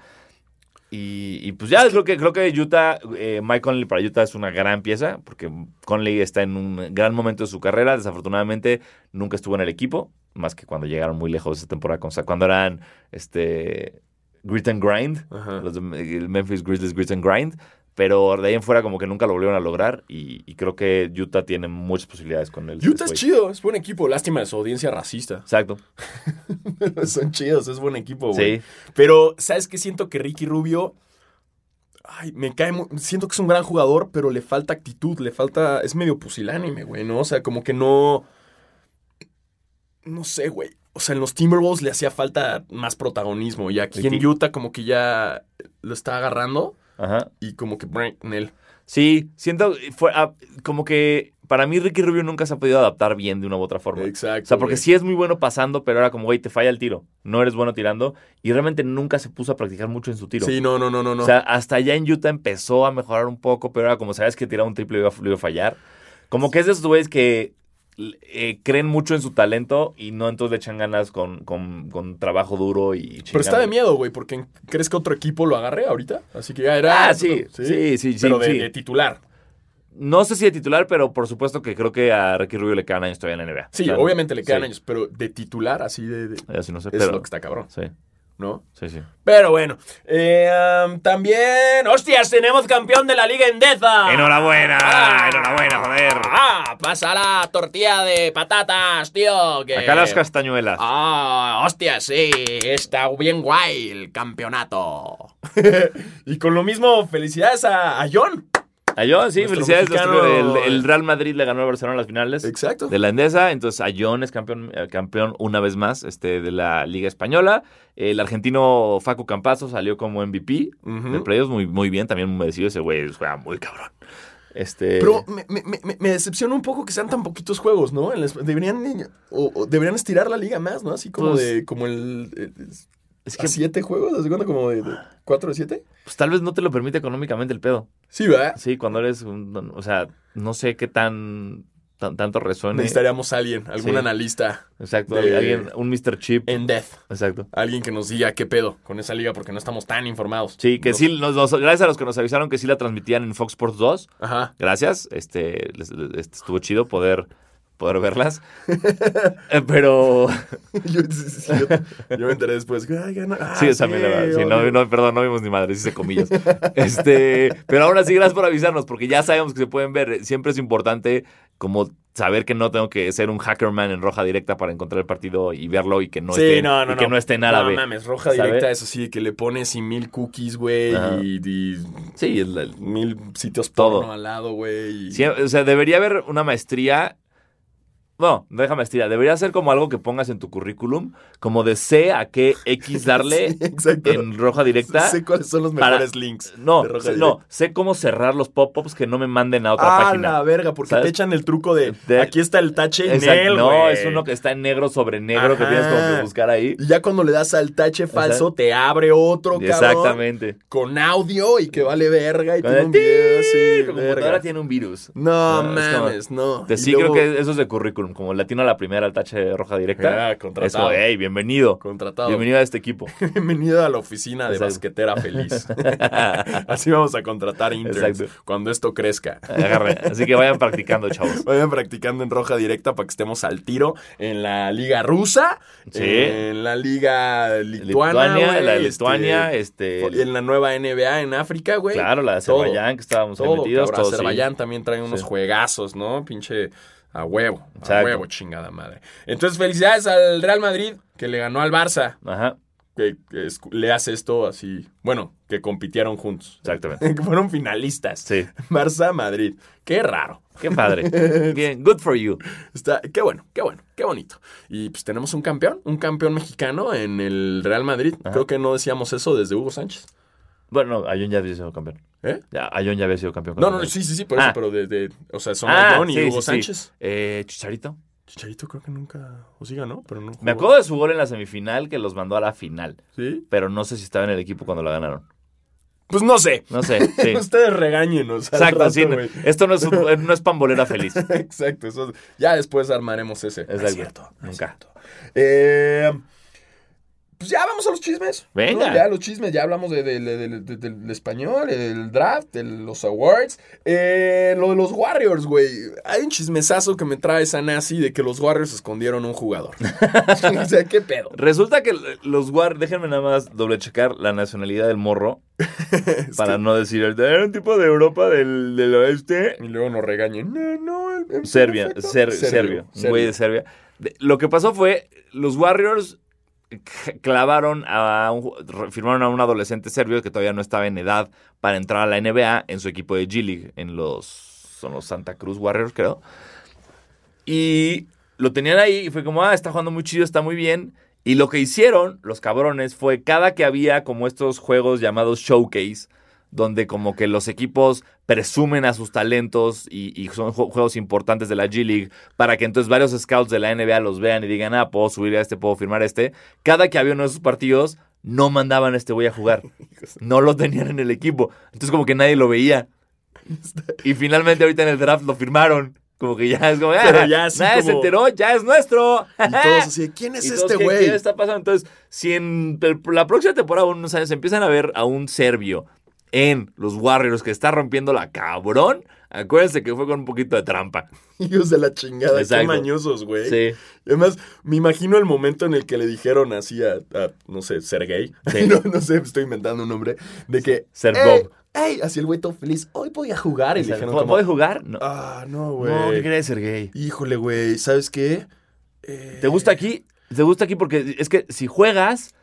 Y, y, pues ya creo que creo que Utah, eh, Mike Conley para Utah es una gran pieza, porque Conley está en un gran momento de su carrera. Desafortunadamente nunca estuvo en el equipo, más que cuando llegaron muy lejos esa temporada, con- o sea, cuando eran este Grit and Grind, Ajá. los de- Memphis Grizzlies Grit and Grind. Pero de ahí en fuera como que nunca lo volvieron a lograr y, y creo que Utah tiene muchas posibilidades con él. Utah es chido, es buen equipo. Lástima de su audiencia racista. Exacto. Son chidos, es buen equipo, güey. Sí. Pero, ¿sabes qué? Siento que Ricky Rubio. Ay, me cae. Siento que es un gran jugador, pero le falta actitud, le falta. Es medio pusilánime, güey, ¿no? O sea, como que no. No sé, güey. O sea, en los Timberwolves le hacía falta más protagonismo. Y aquí en. Utah, como que ya lo está agarrando. Ajá. Y como que en él. Sí, siento fue ah, como que para mí Ricky Rubio nunca se ha podido adaptar bien de una u otra forma. Exacto. O sea, porque güey. sí es muy bueno pasando, pero ahora como, güey, te falla el tiro. No eres bueno tirando. Y realmente nunca se puso a practicar mucho en su tiro. Sí, no, no, no, no. O sea, hasta allá en Utah empezó a mejorar un poco, pero ahora como sabes que tirar un triple iba, iba a fallar. Como que es de esos güeyes que eh, creen mucho en su talento y no entonces le echan ganas con, con, con trabajo duro y Pero está de miedo, güey, porque ¿crees que otro equipo lo agarre ahorita? Así que ya era. Ah, sí, sí, sí, Pero sí, de, sí. de titular. No sé si de titular, pero por supuesto que creo que a Ricky Rubio le quedan años todavía en la NBA. Sí, obviamente le quedan sí. años, pero de titular, así de. de- Ya sí no sé, es pero... lo que está cabrón, Sí, ¿no? sí, sí. Pero bueno. eh, um, también. ¡Hostias! Tenemos campeón de la Liga Endesa. ¡Enhorabuena! Ah, ¡Enhorabuena, joder! ¡Ah! Pasa la tortilla de patatas, tío. Que... Acá las castañuelas. Ah, hostia, sí, está bien guay el campeonato. y con lo mismo, felicidades a, a John. A John, sí, Nuestro felicidades. mexicano- El, el Real Madrid le ganó al Barcelona en las finales Exacto. de la Endesa. Entonces, a John es campeón, eh, campeón una vez más este, de la Liga Española. El argentino Facu Campazo salió como MVP Ujú. de playoffs. Muy, muy bien, también merecido. Ese güey juega muy cabrón. Este... Pero me, me- me- me decepciona un poco que sean tan poquitos juegos, ¿no? Deberían, o- o deberían estirar la liga más, ¿no? Así como Pues, de, como el, el- es a que siete juegos, ¿de cuenta? Como de, de cuatro de siete. pues, tal vez no te lo permite económicamente el pedo. Sí, ¿verdad? Sí, cuando eres, un- o sea, no sé qué tan, tan- tanto resuene. Necesitaríamos a alguien, algún Sí. analista Exacto, de- alguien, un Mr. Chip. en Death. Exacto. Alguien que nos diga qué pedo con esa liga porque no estamos tan informados. Sí, que Nos- sí, nos- nos- gracias a los que nos avisaron que sí la transmitían en Fox Sports 2. Ajá. Gracias, este, les- les- estuvo chido poder, poder verlas. Eh, Pero, yo, sí, sí, yo- yo me enteré después. Ay, ganó. Ah, sí, esa verdad, sí, no, no, perdón, no vimos ni madre, hice comillas. Este, pero ahora sí, gracias por avisarnos, porque ya sabemos que se pueden ver. Siempre es importante como saber que no tengo que ser un hackerman en roja directa para encontrar el partido y verlo y que no, sí, esté, no, no, y que no esté en árabe. No mames, roja ¿sabe? directa es así, que le pones y mil cookies, güey, Ajá. y, y Sí, mil sitios Todo. porno al lado, güey. y- Sí, o sea, debería haber una maestría. No, deja maestría. Debería ser como algo que pongas en tu currículum, como de sé a qué X darle Sí, en roja directa. Sé cuáles son los para- mejores links. No, de roja no, sé cómo cerrar los pop-ups que no me manden a otra ah, página. la verga, porque ¿Sabes? te echan el truco de, De- aquí está el tache en él, no, es uno que está en negro sobre negro que tienes como que buscar ahí. Y ya cuando le das al tache falso, Exacto. te abre otro, cabrón. Exactamente. Con audio y que vale verga y tiene un video así, verga. tiene un virus. No, No, como- mames, no. Te sí luego- creo que eso es de currículum, como latino a la primera al tache roja directa. Ah, contratado. como, hey, bienvenido. Contratado. Bienvenido a este equipo. Bienvenido a la oficina de Exacto. basquetera feliz. Así vamos a contratar interns Exacto. cuando esto crezca. Agarre. Así que vayan practicando, chavos. Vayan practicando en roja directa para que estemos al tiro en la liga rusa, Sí. en la liga lituana, Lituania, la de este, Lituania, este, en la nueva NBA en África, güey. claro, la de Todo. Azerbaiyán, que estábamos ahí Todo, metidos, cabrón. todos, sí. Azerbaiyán también trae unos Sí. juegazos, ¿no? Pinche A huevo, a huevo, chingada madre. Entonces, felicidades al Real Madrid que le ganó al Barça, Ajá, que, que es- le hace esto así. Bueno, que compitieron juntos. exactamente. Que fueron finalistas. Sí. Barça-Madrid. Qué raro. Qué padre. Bien, good for you. Está, qué bueno, qué bueno, qué bonito. Y pues tenemos un campeón, un campeón mexicano en el Real Madrid. Ajá. Creo que no decíamos eso desde Hugo Sánchez. Bueno, Ayón ya había sido campeón. ¿Eh? Ayón ya había sido campeón. No, no, sí, sí, sí, por Ah. eso, pero de, de- o sea, son Ah, Ayón y sí, Hugo sí, sí. Sánchez. Eh, Chicharito. Chicharito creo que nunca, o sí ganó, pero no jugó. Me acuerdo de su gol en la semifinal que los mandó a la final, ¿Sí? pero no sé si estaba en el equipo cuando la ganaron. Pues no sé. No sé, sí. Ustedes regáñenos. Exacto, rato, sí. Esto no es, un- no es pambolera feliz. Exacto, eso, ya después armaremos ese. No es Exacto. cierto, no es Nunca. cierto. Eh, pues ya vamos a los chismes. Venga. ¿no? Ya los chismes, ya hablamos de- de- de- de- de- del español, del draft, de los awards. Eh, lo de los Warriors, güey. Hay un chismesazo que me trae esa nazi de que los Warriors escondieron un jugador. o sea, ¿qué pedo? Resulta que los War, déjenme nada más doble checar la nacionalidad del morro para no decir, era un tipo de Europa del, del oeste. Y luego nos regañen. No, no, el- el Serbia, ser- Serbio, Serbio, un serbio. güey de Serbia. De- lo que pasó fue, los Warriors clavaron a un, firmaron a un adolescente serbio que todavía no estaba en edad para entrar a la NBA en su equipo de G League, en los, son los Santa Cruz Warriors, creo. Y lo tenían ahí y fue como, ah, está jugando muy chido, está muy bien. Y lo que hicieron los cabrones fue cada que había como estos juegos llamados showcase, donde como que los equipos presumen a sus talentos y, y son ju- juegos importantes de la G League para que entonces varios scouts de la NBA los vean y digan, ah, puedo subir a este, puedo firmar a este. Cada que había uno de esos partidos, no mandaban a este güey a jugar. No lo tenían en el equipo. Entonces como que nadie lo veía. Y finalmente ahorita en el draft lo firmaron. Como que ya es como, ah, Pero ya nadie se enteró, ya es nuestro. Y todos así, ¿quién es Y todos, este ¿qué- güey? ¿Qué está pasando? Entonces, si en la próxima temporada, unos años, empiezan a ver a un serbio en los Warriors que está rompiendo la cabrón, acuérdense que fue con un poquito de trampa. Hijos de la chingada, qué Exacto. mañosos, güey. Sí. Además, me imagino el momento en el que le dijeron así a, a, no sé, Sergey. Sí. no, no sé, estoy inventando un nombre. De que. Ser "Ey, Bob. ey", así el güey todo feliz. Hoy voy a jugar. Y le dijeron como, ¿Puedes jugar? No. Ah, no, güey. no, ¿qué crees, Sergey? Híjole, güey. ¿Sabes qué? Eh, ¿Te gusta aquí? ¿Te gusta aquí? Porque es que si juegas,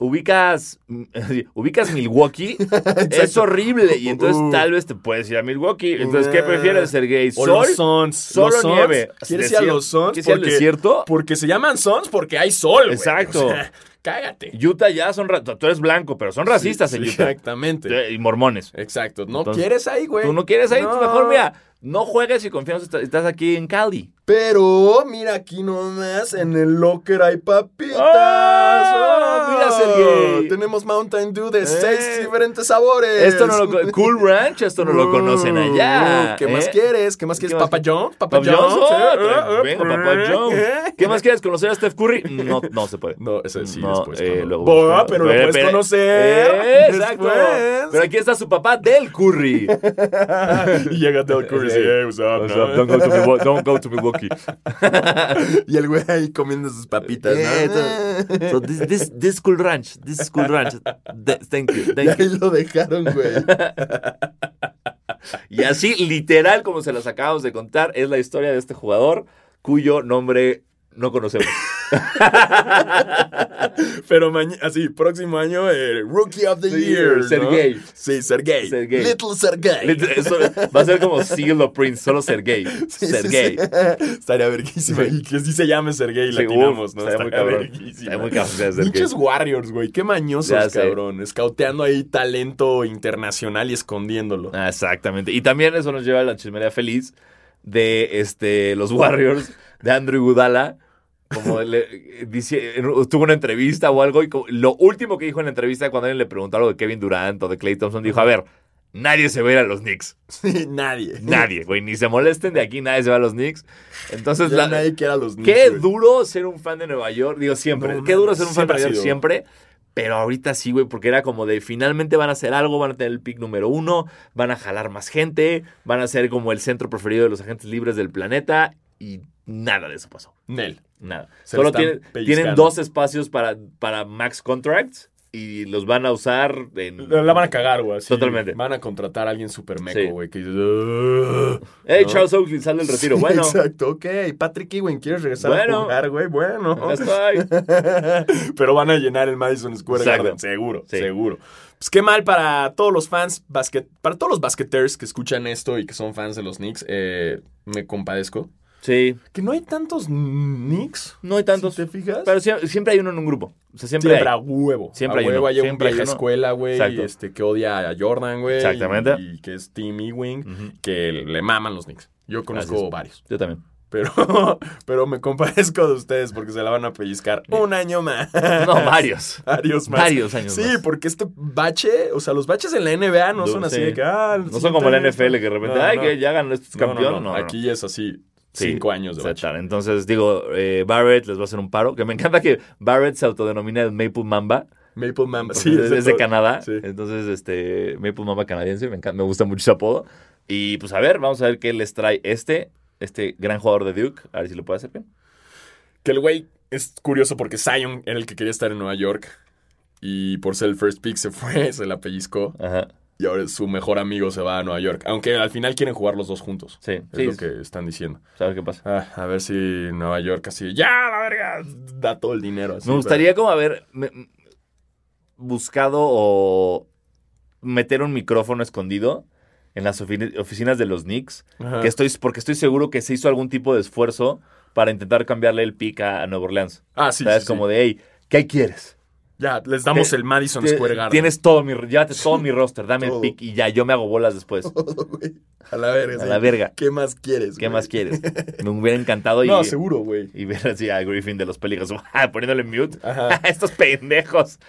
ubicas, ubicas Milwaukee, es horrible. Y entonces Uh. tal vez te puedes ir a Milwaukee. Entonces, ¿qué prefieres, Sergey? O ¿Sol? los Suns. Solo Los nieve. ¿Quieres ir a los Suns? ¿Quieres ir al Porque- desierto? Porque se llaman Suns porque hay sol. Exacto. O sea, cágate. Utah ya son... Tú eres blanco, pero son racistas Sí, en Utah. Exactamente. Y mormones. Exacto. No Entonces, quieres ahí, güey. Tú no quieres ahí, No. mejor mira, no juegues y confiamos, estás, aquí en Cali. Pero mira aquí nomás, en el locker hay papitas. ¡Ah! Tenemos Mountain Dew de Eh. seis diferentes sabores. Esto no lo co- Cool Ranch, esto no lo conocen allá. Uh, ¿Qué más ¿eh? quieres? ¿Qué más quieres? ¿Qué ¿Papa? John's? ¿Papa Papa John's. ¿Eh? ¿Qué más quieres conocer a Steph Curry? No, no se puede. No, ese sí, No, después. eh, luego Boa, pero lo puedes conocer. Exacto. Pero aquí está su papá del Curry. y llega Del Curry y dice, hey, what's up, What's no? up? Don't go to Milwaukee. Don't go to Milwaukee. Y el güey ahí comiendo sus papitas, ¿no? So this, this, this Cool Ranch. This is Cool Ranch. Th- thank you. Y Thank you. ahí lo dejaron, güey. Y así, literal, como se las acabamos de contar, es la historia de este jugador cuyo nombre no conocemos. Pero así, próximo año, eh, Rookie of the Sí, Year. ¿no? Sergey. Sí, Sergey. Sergey. Little Sergey. Eso va a ser como Seal o Prince, solo Sergey. Sí, Sergey. sí. Estaría verguísima. Sí. Y que sí se llame Sergey, Sí, latinamos, uf, ¿no? estaría muy cabrón. Estaría muy. Pinches Warriors, güey. Qué mañosos, cabrón. Escauteando ahí talento internacional y escondiéndolo. Ah, Exactamente. Y también eso nos lleva a la chismería feliz de este, los Warriors de Andrew Iguodala. Como le, dice, en- tuvo una entrevista o algo y como- lo último que dijo en la entrevista cuando alguien le preguntó algo de Kevin Durant o de Clay Thompson, dijo, a ver, nadie se va a ir a los Knicks. Sí, nadie. Nadie, güey. Ni se molesten de aquí, nadie se va a los Knicks. Entonces, Ya la- nadie quiere a los Knicks, qué duro ser un fan de Nueva York. Digo, siempre. No qué duro ser un fan de Nueva York siempre. Pero ahorita sí, güey, porque era como de finalmente van a hacer algo, van a tener el pick número uno, van a jalar más gente, van a ser como el centro preferido de los agentes libres del planeta y nada de eso pasó. Nel. Nada. Se Solo tienen, tienen dos espacios para, para max contracts y los van a usar en... La van a cagar, güey. Totalmente. Van a contratar a alguien súper meco, Sí. güey. Que dices, Hey, ¿no? Charles Oakley, sale del retiro. Sí, Bueno, Exacto, ok. Patrick Ewing, ¿quieres regresar Bueno. a jugar, güey? Bueno. ya estoy. Pero van a llenar el Madison Square Exacto. Garden, seguro, Sí. seguro. Pues qué mal para todos los fans, basket, para todos los basqueters que escuchan esto y que son fans de los Knicks, eh, me compadezco. Sí, Que no hay tantos Knicks, no hay tantos. si te fijas. Pero sie- siempre hay uno en un grupo. O sea, siempre, Siempre hay. a huevo. Siempre a hay huevo uno, hay un vieja escuela, güey, este, que odia a Jordan, güey. Exactamente. Y, y que es Team Ewing, que le maman los Knicks. Yo conozco varios. Yo también. Pero, pero me compadezco de ustedes porque se la van a pellizcar un año más. No, varios. Varios más. Varios años Sí, más. porque este bache, o sea, los baches en la NBA no son así sí. de que, ah, No son como la NFL que de repente, No, ay, no. que ya campeón. no, No, no, Aquí es así, Sí, cinco años de bache. Entonces, digo, eh, Barrett les va a hacer un paro. Que me encanta que Barrett se autodenomina el Maple Mamba. Maple Mamba, sí. es, es de. Canadá. Sí. Entonces, este, Maple Mamba canadiense. Me, encanta, me gusta mucho ese apodo. Y pues a ver, vamos a ver qué les trae este, este gran jugador de Duke. A ver si lo puede hacer bien. Que el güey es curioso porque Zion era el que quería estar en Nueva York. Y por ser el first pick se fue, se la pellizcó. Ajá. Y ahora su mejor amigo se va a Nueva York. Aunque al final quieren jugar los dos juntos. Sí, Es sí. lo que están diciendo. Ver qué pasa. Ah, a ver si Nueva York así, ya, la verga, da todo el dinero. así, Me gustaría como haber me- buscado o meter un micrófono escondido en las ofi- oficinas de los Knicks. Ajá. Que estoy, porque estoy seguro que se hizo algún tipo de esfuerzo para intentar cambiarle el pick a, Nueva Orleans. Ah, sí, ¿Sabes? sí, sí. Como de, hey, ¿qué quieres? Ya, les damos Te- el Madison Te- Square Garden. Tienes todo mi, llévate todo mi roster, dame Todo. el pick y ya, yo me hago bolas después. Todo. A la verga. A sí. la verga. ¿Qué más quieres? ¿Qué güey? más quieres? Me hubiera encantado y, No, seguro, güey. y ver así a Griffin de los Pelicans poniéndole mute. Ajá. Estos pendejos.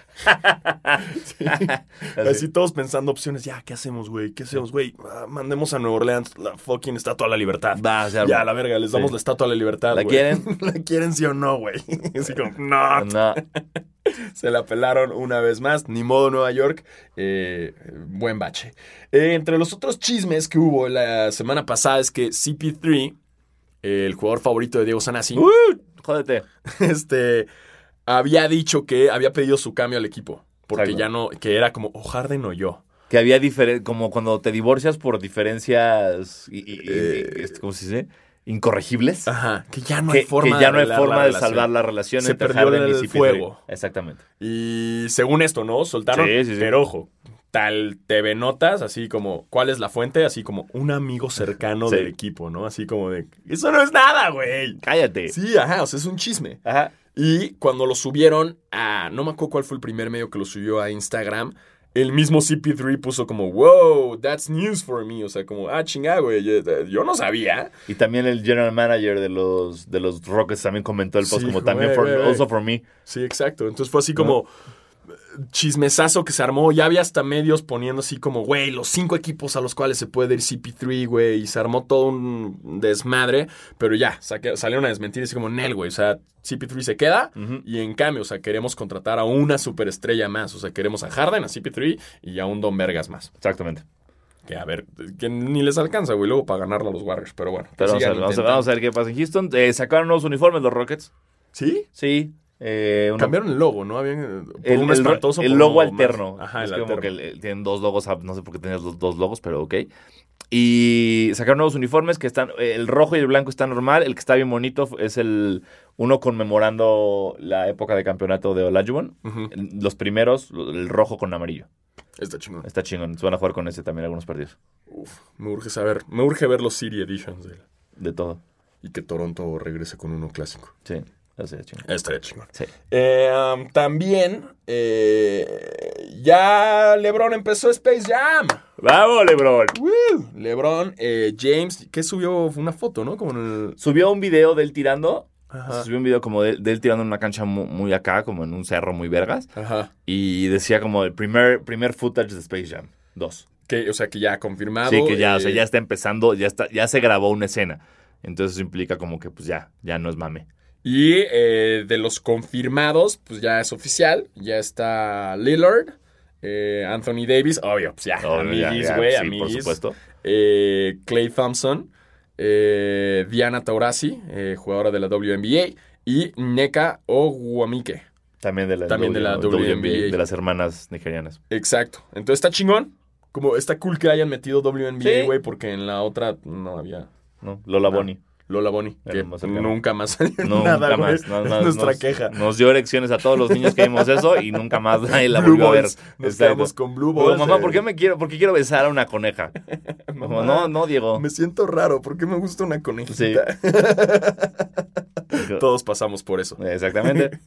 Sí. Así. Así todos pensando opciones. Ya, ¿qué hacemos, güey? ¿Qué hacemos, güey? Ah, mandemos a Nueva Orleans la fucking estatua a la libertad. Va, o sea, Ya, a la verga, les damos Sí. la estatua a la libertad. ¿La güey. quieren? ¿La quieren sí o no, güey? Así como, no. No. Se la pelaron una vez más. Ni modo, Nueva York. Eh, buen bache. Eh, entre los otros chismes que hubo la semana pasada es que CP3, el jugador favorito de Diego Sanasi, Uh, jódete. este, había dicho que había pedido su cambio al equipo. Porque Exacto. ya no, que era como o Harden o yo. Que había como cuando te divorcias por diferencias y, y- y- Eh. este, ¿cómo se dice? Incorregibles. Ajá, que ya no que, hay forma que ya de no hay forma de salvar la relación Se entre perdió Harden el CP3. fuego. Exactamente. Y según esto, ¿no? Soltaron. Sí, sí, sí. Pero ojo, tal TV Notas, así como, ¿cuál es la fuente? Así como un amigo cercano del equipo, ¿no? Así como de, eso no es nada, güey. Cállate. Sí, ajá, o sea, es un chisme. Ajá. Y cuando lo subieron a, no me acuerdo cuál fue el primer medio que lo subió a Instagram, el mismo CP3 puso como, wow, that's news for me. O sea, como, ah, chingada, güey, yo, no sabía. Y también el general manager de los, de los Rockets también comentó el post Sí, como también for, also for me. Sí, exacto. Entonces fue así como chismesazo que se armó. Ya había hasta medios poniendo así como, güey, los cinco equipos a los cuales se puede ir CP3, güey. Y se armó todo un desmadre. Pero ya, saque- salieron a desmentir así como, Nel, güey. O sea, CP3 se queda. Y en cambio, o sea, queremos contratar a una superestrella más. O sea, queremos a Harden, a CP3 y a un Don Vergas más. Exactamente. Que a ver, que ni les alcanza, güey, luego para ganarle a los Warriors. Pero bueno. Pero a, ver, vamos a ver qué pasa en Houston. Eh, sacaron nuevos uniformes los Rockets. ¿Sí? Sí. Eh, una- Cambiaron el logo, ¿no? Habían, por el, uno el- espantoso, el logo más- alterno. Ajá, es el como alterno. que tienen dos logos, ah, no sé por qué tenías los dos logos, pero ok. Y sacaron nuevos uniformes que están, eh, el rojo y el blanco está normal, el que está bien bonito es el uno conmemorando la época de campeonato de Olajuwon. Ujú. Los primeros, el rojo con amarillo. Está chingón. Está chingón, se van a jugar con ese también algunos partidos. Uf, me urge saber, me urge ver los City Editions de. De todo. Y que Toronto regrese con uno clásico. Sí, así es chingón. Estaría chingón. Sí. Eh, um, también, eh, ya LeBron empezó Space Jam. ¡Vamos, LeBron! Woo. LeBron, eh, James, que subió una foto, ¿no? Como en el... Subió un video de él tirando. Ajá. Subió un video como de, de él tirando en una cancha mu- muy, acá, como en un cerro muy vergas. Ajá. Y decía como el primer, primer footage de Space Jam 2. Que, o sea, que ya confirmado. Sí, que ya, o sea, eh, ya está empezando, ya está, ya se grabó una escena. Entonces eso implica como que pues ya, ya no es mame. Y eh, de los confirmados, pues ya es oficial. Ya está Lillard, eh, Anthony Davis, obvio, pues ya, amiguis, ya, güey, sí, amiguis. por supuesto. eh, Clay Thompson, eh, Diana Taurasi, eh, jugadora de la WNBA, y Neka Oguamike, También de la, También de la WNBA. De las hermanas nigerianas. Exacto. Entonces está chingón. Como está cool que hayan metido WNBA, Sí. güey, porque en la otra no había ¿no? Lola No. Bonnie. Lola Bonnie, que más nunca más salió nada, más. Es nuestra nos, queja. Nos dio erecciones a todos los niños que vimos eso y nunca más nadie la volvió a ver. Nos quedamos con Blue Balls. mamá, eh. ¿por qué me quiero, por qué quiero besar a una coneja? Como, no, no, Diego. Me siento raro, ¿por qué me gusta una conejita? Todos pasamos por eso. Exactamente.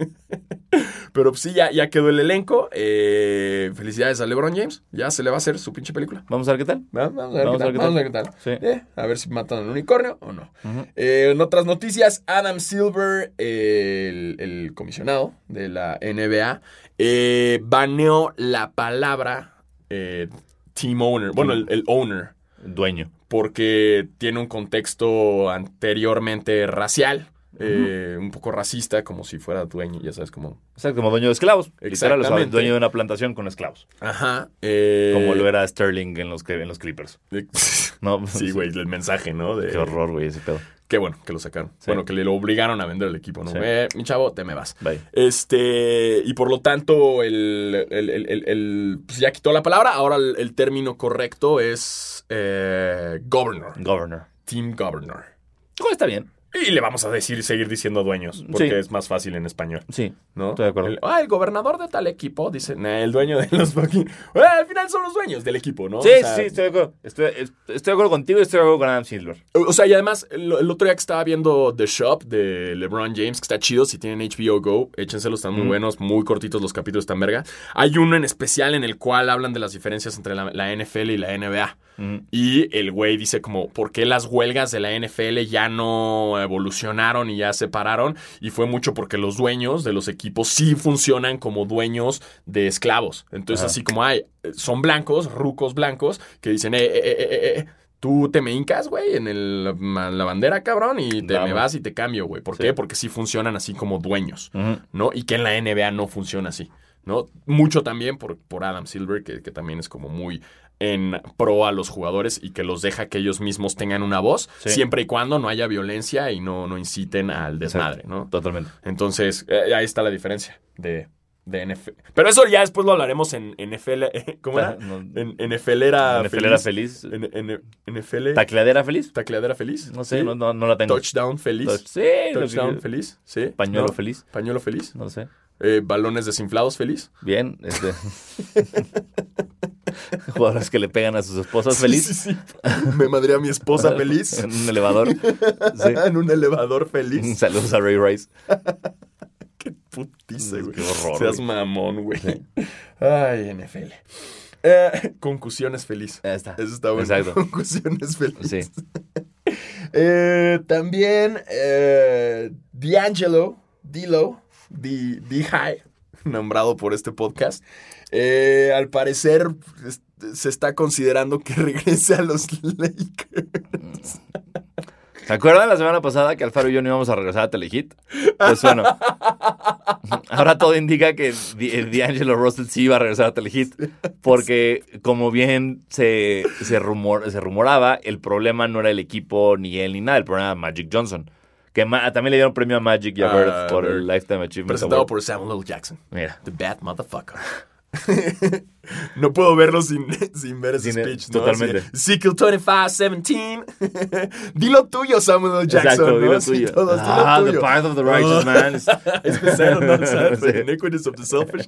Pero sí, ya, ya quedó el elenco. Eh, felicidades a LeBron James. Ya se le va a hacer su pinche película. Vamos a ver qué tal. Va- Vamos a ver, Vamos qué, a tal, ver qué vamos a ver qué tal. Sí. Eh, a ver si matan al unicornio o no. Ujú. Eh, en otras noticias, Adam Silver, eh, el, el comisionado de la NBA, eh, baneó la palabra eh, team owner. Bueno, el, el owner. Dueño. Porque tiene un contexto anteriormente racial. eh, un poco racista, como si fuera dueño, ya sabes, como... O sea, como dueño de esclavos. Literal, dueño de una plantación con esclavos. Ajá. eh, Como lo era Sterling en los, en los Clippers. No, Sí, güey, el mensaje, ¿no? De, Qué horror, güey, ese pedo. Qué bueno que lo sacaron. Sí. Bueno, que le lo obligaron a vender el equipo, ¿no? Sí. Eh, mi chavo, te me vas. Bye. Este, y por lo tanto, el, el- el- el- pues ya quitó la palabra. Ahora el, el término correcto es eh, governor, Governor. team governor. Bueno, está bien. Y le vamos a decir, seguir diciendo dueños, porque Sí. es más fácil en español, Sí. ¿no? Estoy de acuerdo. El, ah, el gobernador de tal equipo, dice, "Nah, el dueño de los fucking... Eh, al final son los dueños del equipo, ¿no? Sí, O sea, sí, estoy de acuerdo. Estoy, es- estoy de acuerdo contigo y estoy de acuerdo con Adam Silver. O sea, y además, el, el otro día que estaba viendo The Shop de LeBron James, que está chido, si tienen HBO Go, échenselos, están muy Mm. buenos, muy cortitos los capítulos, están verga. Hay uno en especial en el cual hablan de las diferencias entre la, la NFL y la NBA. Mm. Y el güey dice como, ¿por qué las huelgas de la NFL ya no evolucionaron y ya se pararon? Y fue mucho porque los dueños de los equipos sí funcionan como dueños de esclavos. Entonces, Ajá. así como hay, son blancos, rucos blancos, que dicen, eh, eh, eh, eh, eh, Tú te me hincas, güey, en el- la bandera, cabrón, y te me vas y te cambio, güey. ¿Por Sí. qué? Porque sí funcionan así como dueños. ¿no? Y que en la NBA no funciona así, ¿no? Mucho también por, por Adam Silver, que, que también es como muy en pro a los jugadores y que los deja que ellos mismos tengan una voz, Sí. siempre y cuando no haya violencia y no, no inciten al desmadre, ¿no? Totalmente. Entonces, eh, ahí está la diferencia de, de NFL. Pero eso ya después lo hablaremos en NFL. ¿Cómo era? No, En NFL era NFL era feliz. En, en- NFL. ¿Tacleadera feliz? ¿Tacleadera feliz? No sé, ¿Sí? no, no, no la tengo. Touchdown feliz. Touch- sí, Touchdown feliz. Sí. Pañuelo feliz. Pañuelo feliz. No sé. Eh, balones desinflados feliz. Bien. Este. Jugadores que le pegan a sus esposas feliz. Sí, sí, sí. Me madré a mi esposa feliz. en un elevador. En un elevador feliz. Saludos a Ray Rice. Qué putiza, güey. Qué horror, Seas güey. mamón, güey. Ay, NFL. Eh, concusiones feliz. Ahí está. Eso está bueno. Exacto. Concusiones feliz. Sí. Eh, también eh, D'Angelo, D'Lo, D High, nombrado por este podcast. eh, al parecer se está considerando que regrese a los Lakers. ¿Se acuerdan la semana pasada que Alfaro y yo no íbamos a regresar a Telehit? Pues bueno. Ahora todo indica que Di- D'Angelo Russell sí iba a regresar a Telehit. Porque, como bien se, se, rumor, se rumoraba, el problema no era el equipo ni él ni nada. El problema era Magic Johnson. Que ma- también le dieron premio a Magic y a Ah, Bird por el. Lifetime Achievement Presentado Award. por Samuel L. Jackson. Mira. The bad motherfucker. no puedo verlo sin, sin ver ese Sin- speech, ¿no? totalmente. Ezekiel 25-17. dilo tuyo, Samuel L. Jackson. Exacto, ¿no? dilo tuyo. todos, dilo ah, the path of the righteous Oh. man. Es pesado, ¿no? Iniquities of the selfish.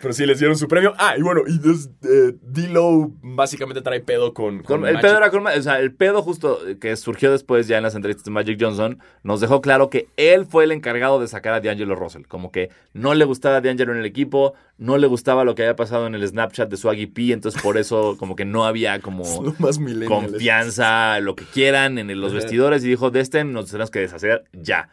Pero sí, les dieron su premio. Ah, y bueno, y des- eh, D-Lo básicamente trae pedo con. con Con- el Magic. pedo era con, o sea, el pedo justo que surgió después ya en las entrevistas de Magic Johnson nos dejó claro que él fue el encargado de sacar a D'Angelo Russell. Como que no le gustaba a D'Angelo en el equipo, no le gustaba lo que había pasado en el Snapchat de Swaggy P, entonces por eso como que no había Es como lo más confianza, lo que quieran en los vestidores y dijo, de este nos tenemos que deshacer ya.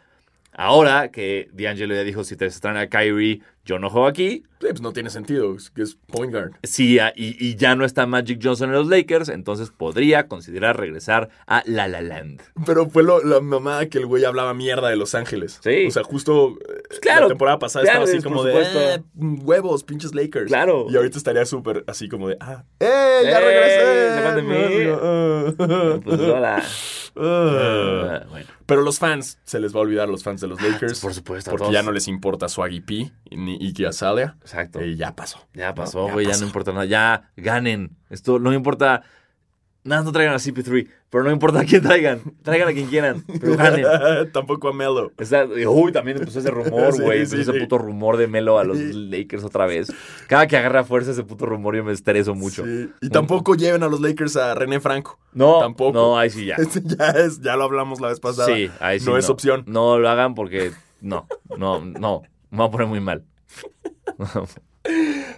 Ahora que D'Angelo ya dijo, si te extraen a Kyrie, yo no juego aquí. Sí, pues no tiene sentido, es que es point guard. Sí, y, y ya no está Magic Johnson en los Lakers, entonces podría considerar regresar a La La Land. Pero fue lo- la mamada que el güey hablaba mierda de Los Ángeles. Sí. O sea, justo eh, claro. la temporada pasada Claro, estaba así como de. "Eh, huevos, pinches Lakers. Claro. Y ahorita estaría súper así como de ah, ¡eh! ¡Ya ¡Eh! de mí! Pues hola. Ah. Ah, bueno. Pero los fans, se les va a olvidar los fans de los Lakers. por supuesto, Porque todos. ya no les importa Swaggy P ni Iggy Azalea. Exacto. Y ya pasó. Ya pasó, güey, ya, no importa nada. Ya ganen. Esto no importa. Nada, no traigan a CP3, pero no importa a quién traigan. Traigan a quien quieran, pero ganen. Tampoco a Melo. Uy, también empezó ese rumor, Sí, güey. sí, empezó ese sí. puto rumor de Melo a los Sí. Lakers otra vez. Cada que agarra fuerza ese puto rumor yo me estreso mucho. Sí. Y tampoco lleven a los Lakers a René Franco. No, Tampoco. No, ahí sí ya. Este ya es, ya lo hablamos la vez pasada. Sí, ahí sí. No es opción. No lo hagan porque no, no, no. Me va a poner muy mal.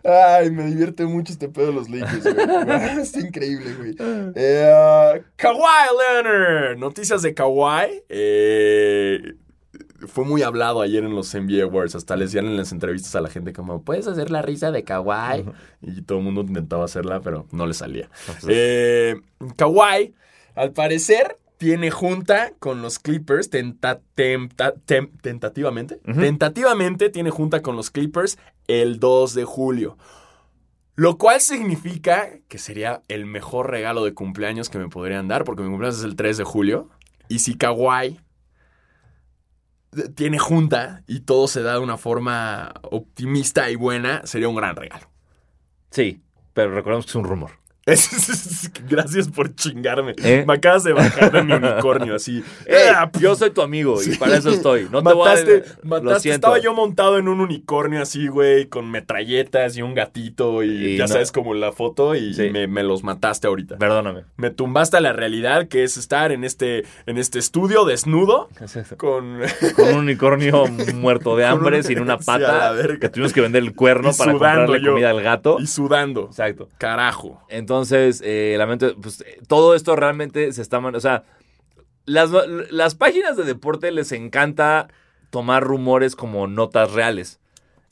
Ay, me divierte mucho este pedo de los Lakers, güey. Está increíble, güey. Eh, Kawhi Leonard. Noticias de Kawhi. Eh, fue muy hablado ayer en los NBA Awards. Hasta le decían en las entrevistas a la gente como, ¿puedes hacer la risa de Kawhi? Y todo el mundo intentaba hacerla, pero no le salía. Eh, Kawhi, al parecer, tiene junta con los Clippers tenta- tenta- tem- tentativamente. Tentativamente tiene junta con los Clippers el 2 de julio. Lo cual significa que sería el mejor regalo de cumpleaños que me podrían dar, porque mi cumpleaños es el 3 de julio. Y si Kawhi tiene junta y todo se da de una forma optimista y buena, sería un gran regalo. Sí, pero recordemos que es un rumor. Gracias por chingarme. ¿Eh? Me acabas de bajar de mi unicornio así. Ah, yo soy tu amigo y Sí. para eso estoy. No te mataste, voy a... Lo mataste. siento. Estaba yo montado en un unicornio así, güey, con metralletas y un gatito y, Y ya no- sabes como la foto y Sí. me, me los mataste ahorita. Perdóname. Me tumbaste a la realidad que es estar en este, en este estudio desnudo con... Con un unicornio muerto de hambre, un- sin una pata, que tuvimos que vender el cuerno Y para comprarle yo. comida al gato. y sudando. Exacto. Carajo. Entonces, eh, lamento, pues eh, todo esto realmente se está... O sea, las, las páginas de deporte les encanta tomar rumores como notas reales.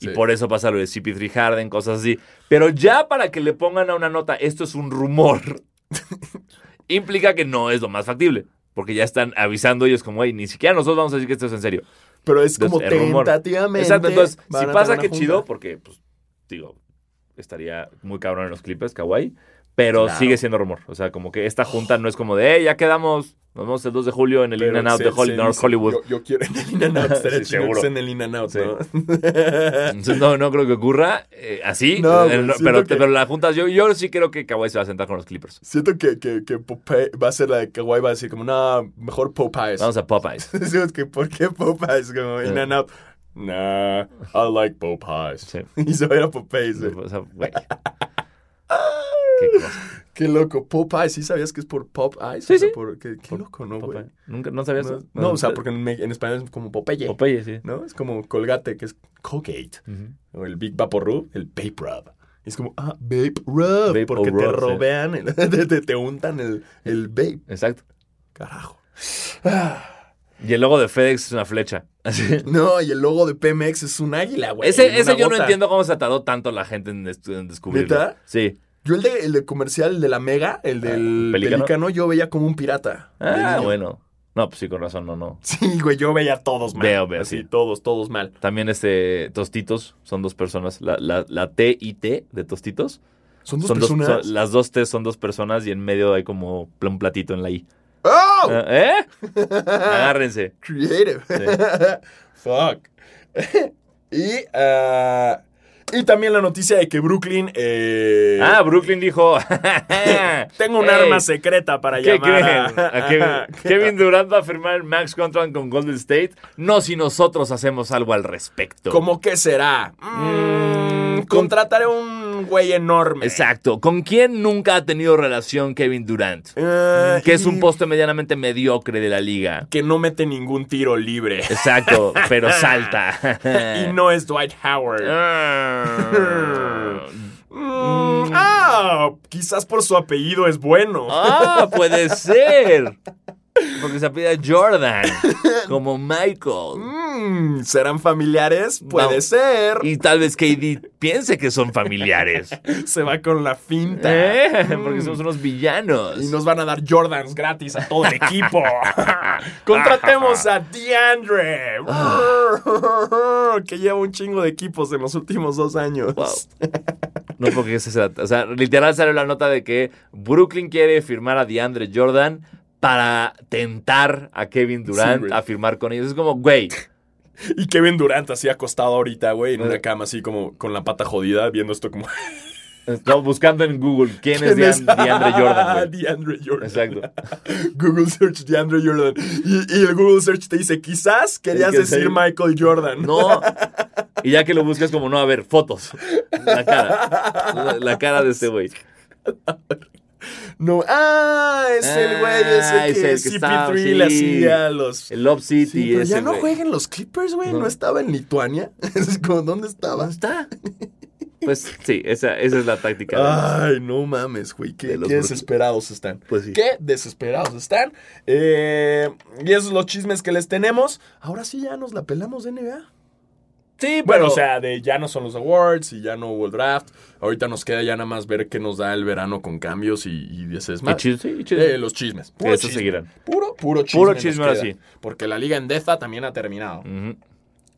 Y por eso pasa lo de CP3 Harden, cosas así. Pero ya para que le pongan a una nota, esto es un rumor, implica que no es lo más factible. Porque ya están avisando ellos como, hey, ni siquiera nosotros vamos a decir que esto es en serio. Pero es como Entonces, tentativamente. Exacto, entonces, si pasa, una chido, porque, pues, digo, estaría muy cabrón en los clips, kawaii. Pero Claro. sigue siendo rumor. O sea, como que esta junta no es como de, hey, ya quedamos, nos vemos el 2 de julio en el Pero In and Out se- de Hol- se North Hollywood. Yo, yo quiero en el In and Out. Sí, seguro. en el In and Out, Sí. ¿no? Entonces, no, no creo que ocurra eh, así. No, eh, güey, no, pero, que- pero la junta, yo, yo sí creo que Kawhi se va a sentar con los Clippers. Siento que, que, que Popeye va a ser la de Kawhi, va a decir como, no, mejor Popeyes. Vamos a Popeyes. Decimos que, ¿por qué Popeyes? Como In and Out. Nah, I like Popeyes. Sí. Y se va a ir a Popeyes. O sea, güey. Qué cosa. Qué loco. Popeyes, ¿sí sabías que es por Pop Eyes? Sí, O sea, sí. por- qué, qué loco, ¿no, güey? Popeye. ¿Nunca, ¿No sabías No, eso? no, o sea, porque en, español es como Popeye. Popeye, sí. ¿No? Es como Colgate, que es Colgate. O el Big Vapor Rub, el Vape Rub. Es como, ah, Vape Rub. Vape porque te sí. robean, el- te, te- te untan el, el vape. Exacto. Carajo. Y el logo de FedEx es una flecha. Así. No, y el logo de Pemex es un águila, güey. Ese, ese yo no entiendo cómo se tardó tanto la gente en, en descubrirlo. ¿Neta? Sí. Yo el de, el de comercial, el de la Mega, el del Ah, ¿Pelícano? pelícano? yo veía como un pirata. Ah, bueno. No, pues sí, con razón, no, no. Sí, güey, yo veía todos mal. Veo, veo, Así, sí. todos, todos mal. También este Tostitos son dos personas. La, la, la T y T de Tostitos. Son dos son dos, personas. son- las dos T son dos personas y en medio hay como un platito en la I. ¡Oh! Ah, ¿Eh? Agárrense. Creative. Sí. Fuck. y, ah, y también la noticia de que Brooklyn. eh, Ah, Brooklyn dijo. tengo un arma secreta para ¿Qué llamar creen? a- A Kevin, Kevin Durant va a firmar el max contract con Golden State. No si nosotros hacemos algo al respecto. ¿Cómo que será? Mm, Mm, contrataré un güey enorme. Exacto. ¿Con quién nunca ha tenido relación Kevin Durant? Eh, Que es un poste medianamente mediocre de la liga. Que no mete ningún tiro libre. Exacto, pero salta. y no es Dwight Howard. Ah. Mm, ah, quizás por su apellido es bueno. Ah, puede ser. Porque se pide Jordan, como Michael. ¿Serán familiares? Puede No. ser. Y tal vez KD piense que son familiares. Se va con la finta. ¿Eh? Mm. Porque somos unos villanos. Y nos van a dar Jordans gratis a todo el equipo. Contratemos a DeAndre. que lleva un chingo de equipos en los últimos dos años. Wow. No porque ese sea. O sea, literal sale la nota de que Brooklyn quiere firmar a DeAndre Jordan para tentar a Kevin Durant a firmar con ellos. Es como, güey. Y Kevin Durant así acostado ahorita, güey, en Eh. una cama así como con la pata jodida, viendo esto como... No, buscando en Google quién es ¿Quién Dean- DeAndre Jordan, güey. DeAndre Jordan. Exacto. Google search DeAndre Jordan. Y, y el Google search te dice, quizás querías que decir. Michael Jordan. No. Y ya que lo buscas como, no, a ver, fotos. La cara. La, la cara de este güey. No, ah, es el güey ese Ah, que, es el que estaba, CP3 le sí. hacía los... El Love City. Sí, pero ese ya no güey. juegan los Clippers, güey. No. No. estaba en Lituania. Es como, ¿dónde estaba? ¿Dónde está? Pues sí, esa, esa es la táctica. Ay, no mames, güey. Qué, de los qué Brooklyn. desesperados están. Pues sí. Qué desesperados están. Eh, y esos son los chismes que les tenemos. Ahora sí ya nos la pelamos de NBA. Sí, Bueno, pero- o sea, de ya no son los awards y ya no hubo el draft. Ahorita nos queda ya nada más ver qué nos da el verano con cambios y, y ese es Y más. Eh, los chismes. Puro Eso chisme. seguirán. Puro, puro chisme. Puro chisme ahora sí. Porque la liga Endeza también ha terminado.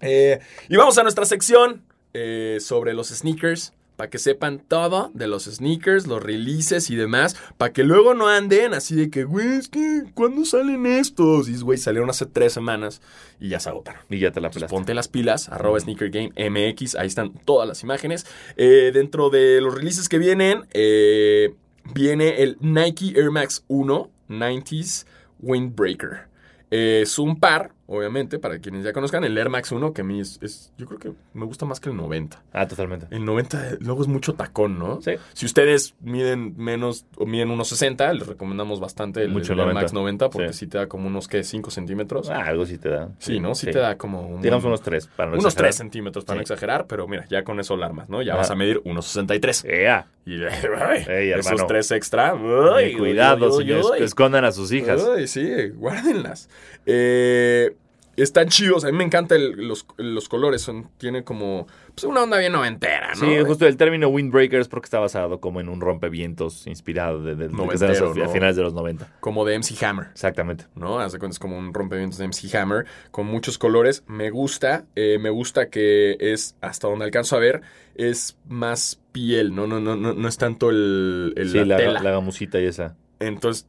Eh, y vamos a nuestra sección eh, sobre los sneakers. Para que sepan todo de los sneakers, los releases y demás. Para que luego no anden así de que, güey, es que, ¿cuándo salen estos? Y, güey, salieron hace tres semanas y ya se agotaron. Y ya te la pelaste. ponte las pilas, arroba Sneaker Game MX, ahí están todas las imágenes. Eh, dentro de los releases que vienen, eh, viene el Nike Air Max 1 90s Windbreaker. Eh, es un par, obviamente, para quienes ya conozcan, el Air Max 1, que a mí es, es- yo creo que me gusta más que el 90. Ah, totalmente. El 90 luego es mucho tacón, ¿no? Sí. Si ustedes miden menos o miden unos 60, les recomendamos bastante el, Mucho el Air 90. Max 90 porque Sí. sí. te da como unos, ¿qué? 5 centímetros. Ah, algo sí te da. sí, ¿no? Sí, te da como un... Digamos unos tres, para no unos exagerar. 3 centímetros para no Sí. exagerar, pero mira, ya con eso alarmas, ¿no? Ya Ajá. vas a medir unos 63. Ea, Y Ey, esos. 3 extra. ay, cuidado, señores, escondan a sus hijas. Sí, guárdenlas. Eh, están chidos, a mí me encantan el- los, los colores, son, tiene como pues, una onda bien noventera, ¿no? Sí, justo el término windbreaker es porque está basado como en un rompevientos inspirado de, de- de- Noventero, hace a ¿no? finales de los 90. Como de MC Hammer. Exactamente. ¿no? Haz de cuenta, es como un rompevientos de MC Hammer con muchos colores. Me gusta, eh, me gusta que es, hasta donde alcanzo a ver, es más piel, ¿no? No, no, no, no es tanto el, el- sí, la, la, tela. la gamusita y esa. Entonces,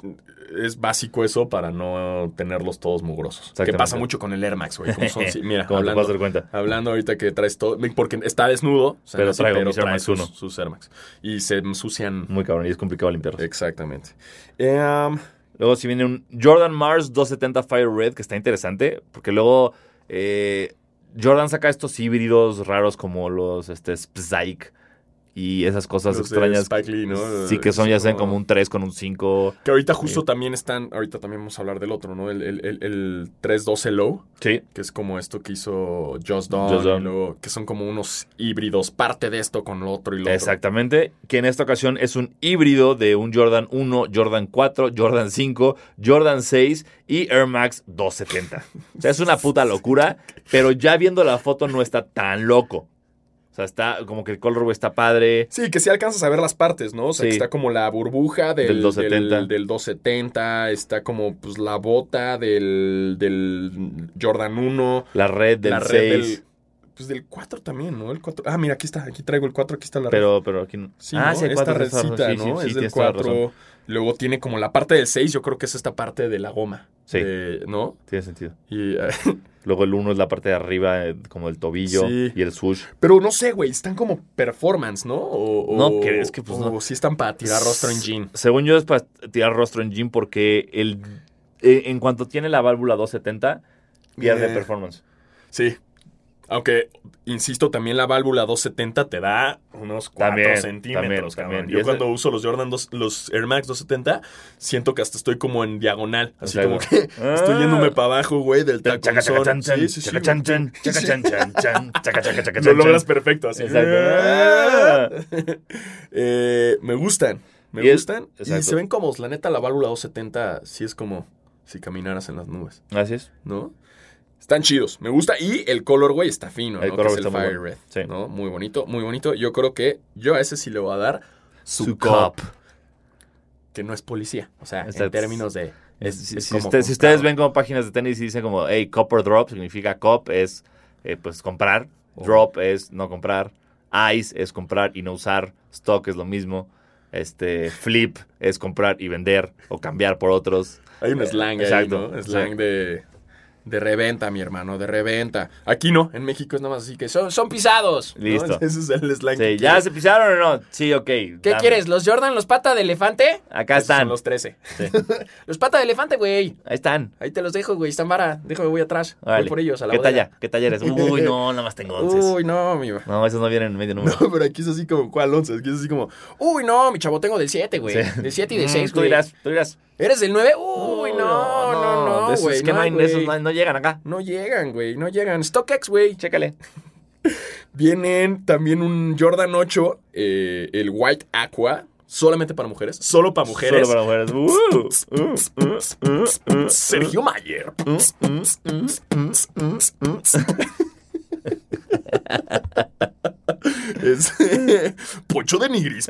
es básico eso para no tenerlos todos mugrosos. Que pasa mucho con el Air Max, güey. Sí, mira, te hablando, dar cuenta. hablando ahorita que traes todo, porque está desnudo, o sea, Pero traigo mis Air trae Max sus, 1. sus Air Max. Y se ensucian. Muy cabrón y es complicado limpiarlos. Exactamente. Em, Luego si viene un Jordan Mars 270 Fire Red, que está interesante, porque luego eh, Jordan saca estos híbridos raros como los este, Spike y esas cosas los extrañas. Lee, ¿no? Sí, que son ya sean como- como un 3 con un 5. Que ahorita justo también están, ahorita también vamos a hablar del otro, ¿no? El, el, el, el 312 Low, Sí. que es como esto que hizo Just Don, que son como unos híbridos, parte de esto con lo otro y lo otro. Exactamente, que en esta ocasión es un híbrido de un Jordan 1, Jordan 4, Jordan 5, Jordan 6 y Air Max 270. O sea, es una puta locura, pero ya viendo la foto no está tan loco. O sea, está como que el colorway está padre. Sí, que sí alcanzas a ver las partes, ¿no? O sea, Sí. que está como la burbuja del, Del 270. Del, del 270, está como pues la bota del, del Jordan 1, La red del la 6. red del... Pues del 4 también, ¿no? El 4. Ah, mira, aquí está, aquí traigo el 4, aquí está la red. Pero, pero aquí no. Sí, ah, ¿no? sí, esta cuatro, tienes razón. redcita, Sí, ¿no? sí, es del tienes toda la 4. razón. Luego tiene como la parte del 6, yo creo que es esta parte de la goma. Sí. de- ¿No? Tiene sentido. Y, eh, Luego el 1 es la parte de arriba, eh, como el tobillo Sí. y el swoosh. pero no sé, güey, están como performance, ¿no? O, o- No, que es que, pues, o no. sí están para tirar rostro en jean. Según yo es para tirar rostro en jean porque el, eh, en cuanto tiene la válvula 270, pierde Eh. performance. Sí. Aunque, insisto, también la válvula 270 te da unos 4 También, centímetros, también, Yo ese- cuando uso los Jordan 2, los Air Max 270, siento que hasta estoy como en diagonal. Así como que Ah. estoy yéndome para abajo, güey, del taconzón. Sí, sí, sí, Lo logras perfecto, así. Exacto. Eh, me gustan, me Y es- gustan. Y se ven como, la neta, la válvula 270 sí es como si caminaras en las nubes, Así es. ¿no? Están chidos, me gusta. Y el colorway está fino, El ¿no? Que colorway es el Fire. Red. Sí. ¿no? Muy bonito, muy bonito. Yo creo que yo a ese sí le voy a dar su, Su cop, cop. que no es policía. O sea, en términos de... Es- si, es si como usted- si comprar. ustedes ven como páginas de tenis y dicen como, hey, copper drop, significa cop es eh, pues comprar, Oh. drop es no comprar, ice es comprar y no usar, stock es lo mismo, este flip es comprar y vender o cambiar por otros. Hay un slang ahí, Exacto, ¿no? sí. Slang de, de reventa, mi hermano, de reventa. Aquí no, en México es nada más así que son, son pisados. ¿no? Listo. Ese es el slang. Sí, que ¿Ya se pisaron o no? Sí, ok. ¿Qué dame. quieres? ¿Los Jordan, los pata de elefante? Acá Esos están. Son los 13. Sí, Los pata de elefante, güey. Ahí están. Ahí te los dejo, güey. Están vara. Déjame, voy atrás. Voy por ellos a la ¿Qué bodega. talla? ¿Qué talla eres? Uy, no, nada más tengo once. Uy, no, mi... No, esos no vienen en medio número. No, pero aquí es así como, ¿cuál 11? Aquí es así como, Uy, no, mi chavo, tengo del 7, güey. Sí. Del 7 y del Mm, 6, Tú güey. dirás, tú dirás. ¿Eres del 9? Uy, no, no, no, esos güey. que no esos no, no llegan acá. no llegan, güey, no llegan. StockX, güey. Chécale. Vienen también un Jordan 8, eh, el White Aqua, solamente para mujeres. Solo para mujeres. Solo para mujeres. Uh, uh, uh, uh, uh. Sergio Mayer. es Pocho de Nigris.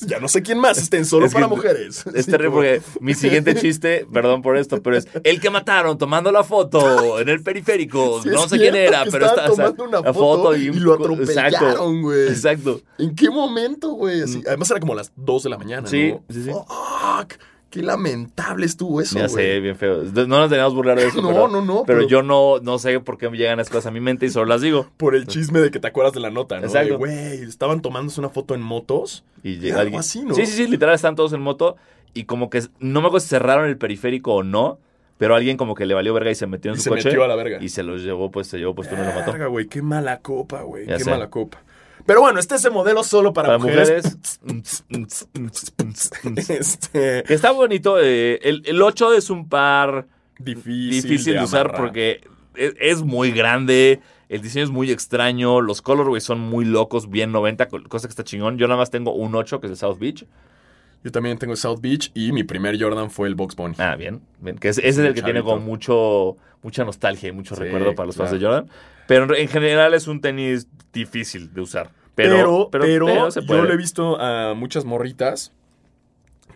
Ya no sé quién más estén solo Es que para mujeres. Es terrible porque mi siguiente chiste, perdón por esto, pero es el que mataron tomando la foto en el periférico. Sí, no sé quién era, pero estaba está tomando una la foto y un lo co- atropellaron, güey. Exacto. ¿En qué momento, güey? Además era como las 2 de la mañana, Sí, ¿no? sí, sí. Fuck, qué lamentable estuvo eso, Ya sé, bien feo. No nos teníamos burlar de eso. No, pero, no, no, Pero, pero- yo no, no sé por qué me llegan las cosas a mi mente y solo las digo. Por el chisme de que te acuerdas de la nota, ¿no? Exacto. Güey, estaban tomándose una foto en motos. Y llega algo así, ¿no? Sí, sí, sí, literal están todos en moto y como que no me acuerdo si cerraron el periférico o no, pero alguien como que le valió verga y se metió en Y su se coche metió a la verga. y se los llevó, pues se llevó, pues tú no lo mató. Verga, güey, qué mala copa, güey. Qué sé. mala copa. Pero bueno, este es el modelo solo para, Para mujeres. mujeres. este, Está bonito. eh, el, el 8 es un par difícil, difícil de, usar porque es, es muy grande. El diseño es muy extraño. Los colorways son muy locos, bien 90, co- cosa que está chingón. Yo nada más tengo un 8, que es el South Beach. Yo también tengo el South Beach y mi primer Jordan fue el Box Bunny. Ah, bien. bien, Que es- ese es el que tiene como mucho, mucha nostalgia y mucho Sí, recuerdo para los fans de. Jordan. Pero en general es un tenis difícil de usar. Pero, Pero, pero, pero se yo le he visto a muchas morritas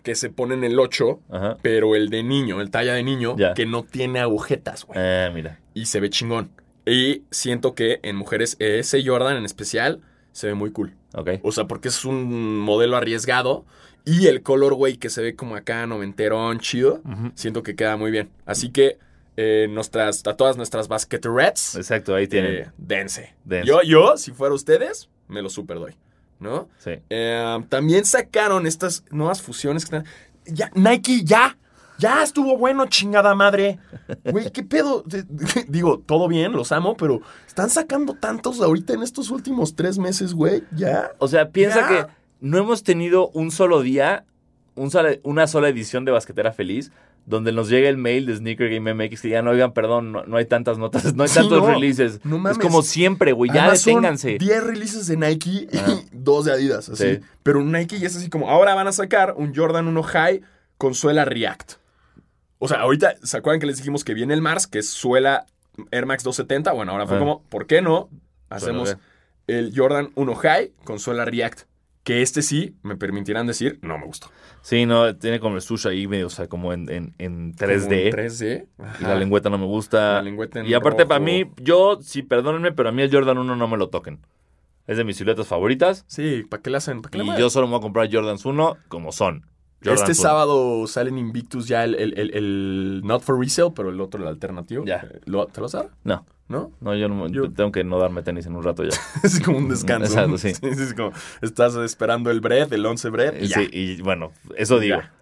que se ponen el 8, Ajá. pero el de niño, el talla de niño, Ya. que no tiene agujetas, güey. Ah, mira. Y se ve chingón. Y siento que en mujeres ese Jordan en especial se ve muy cool. Ok. O sea, porque es un modelo arriesgado y el colorway que se ve como acá noventerón, chido, siento que queda muy bien. Así que eh, nuestras, a todas nuestras basket reds, Exacto, ahí tienen. eh, dense. Dense. Yo, yo, si fuera ustedes, me lo super doy, ¿no? Sí. Eh, también sacaron estas nuevas fusiones que están... Ya, Nike, ya. Ya estuvo bueno, chingada madre. Güey, ¿qué pedo? Digo, todo bien, los amo, pero están sacando tantos ahorita en estos últimos tres meses, güey. Ya. O sea, piensa Ya. que no hemos tenido un solo día, un sola- una sola edición de Basquetera Feliz, donde nos llega el mail de Sneaker Game MX que ya no oigan, perdón, no, no hay tantas notas, no hay Sí, tantos no. releases. No mames. Es como siempre, güey, ya Además, deténganse. 10 releases de Nike y Ajá. dos de Adidas, así. Sí. Pero un Nike ya es así como, ahora van a sacar un Jordan 1 High con suela React. O sea, ahorita, ¿se acuerdan que les dijimos que viene el Mars, que es suela Air Max 270? Bueno, ahora fue Ah. como, ¿por qué no? Hacemos el Jordan 1 High con suela React. Que este sí, me permitirán decir, no me gustó. Sí, no, tiene como el sushi ahí medio, o sea, como en, en, en Como 3D. en 3D. Y la lengüeta no me gusta. La lengüeta en y aparte, rojo. para mí, yo, sí, perdónenme, pero a mí el Jordan 1 no me lo toquen. Es de mis siluetas favoritas. Sí, ¿para qué le hacen? ¿Para qué Y yo solo me voy a comprar Jordans 1 como son. Este 1. sábado sale en Invictus ya el, el, el- el Not for Resale, pero el otro, el alternativo. Ya. Eh, ¿Lo- ¿Te lo sabes? No, ¿No? no, yo, no, Yo- tengo que no darme tenis en un rato ya. Es como un descanso. Exacto, sí. Es como, estás esperando el bread, el 11 bread. y ya. Sí, y bueno, eso digo. Ya.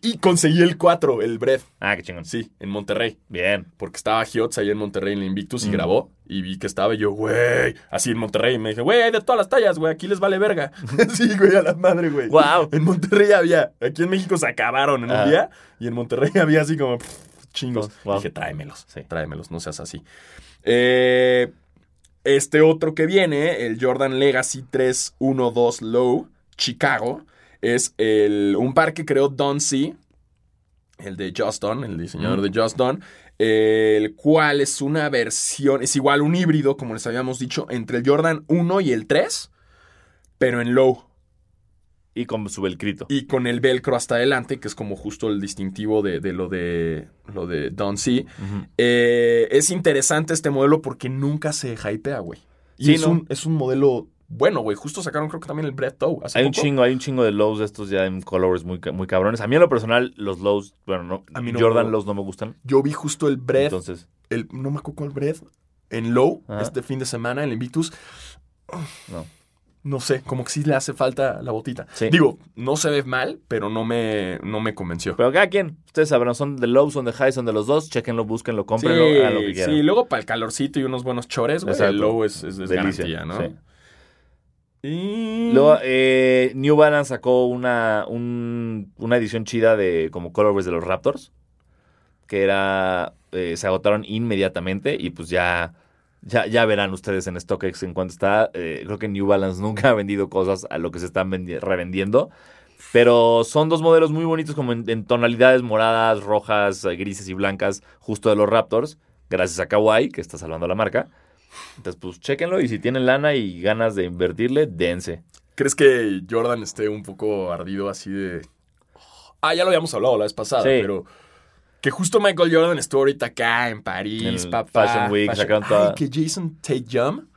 Y conseguí el 4, el bread. Ah, qué chingón. Sí, en Monterrey. Bien. Porque estaba Giotz ahí en Monterrey en el Invictus y Mm. grabó. Y vi que estaba y yo, güey. Así en Monterrey. Y me dije, güey, hay de todas las tallas, güey. Aquí les vale verga. sí, güey, a la madre, güey. Wow. En Monterrey había. Aquí en México se acabaron en un día. Y en Monterrey había así como pff, chingos. Wow. Dije, tráemelos. Sí. Tráemelos, no seas así. Eh, este otro que viene, el Jordan Legacy 312 Low, Chicago, es el, un par que creó Don C. El de Just Don, el diseñador de Just Don. el cual es una versión, es igual un híbrido, como les habíamos dicho, entre el Jordan 1 y el 3, pero en low. Y con su velcrito. Y con el velcro hasta adelante, que es como justo el distintivo de, de lo de lo de Don C. Eh, es interesante este modelo porque nunca se hypea, güey. Y Sí, es, ¿no? un, es un modelo bueno, güey. Justo sacaron creo que también el Bread Toe. hace Hay un chingo, hay un chingo de lows de estos ya en colores muy, muy cabrones. A mí en lo personal, los lows, bueno, no, A mí no Jordan me- lows no me gustan. Yo vi justo el Bread, Entonces, el, no me acuerdo cuál Bread, en Low, Ajá. este fin de semana, en el Invictus. no. No sé, como que sí le hace falta la botita. Sí. Digo, no se ve mal, pero no me, no me convenció. Pero cada quien, ustedes sabrán, son de lows, son de highs, son de los dos. Chequenlo, búsquenlo, cómprenlo, hagan lo que sí, quieran. sí, luego para el calorcito y unos buenos chores, güey, el Low es, es, es garantía, ¿no? sí. Y... Luego, eh, New Balance sacó una, un- una edición chida de como colorways de los Raptors. Que era. eh, se agotaron inmediatamente. Y pues ya. Ya, ya verán ustedes en StockX en cuanto está. Eh, creo que New Balance nunca ha vendido cosas a lo que se están vendi- revendiendo. Pero son dos modelos muy bonitos, como en, en tonalidades moradas, rojas, eh, grises y blancas, justo de los Raptors. Gracias a Kawhi, que está salvando la marca. Entonces, pues chéquenlo. Y si tienen lana y ganas de invertirle, dense. ¿Crees que Jordan esté un poco ardido así de... Ah, ya lo habíamos hablado la vez pasada, Sí. pero... Que justo Michael Jordan estuvo ahorita acá en París, En papá. Fashion Week, sacaron toda- Ay, que Jason Tatum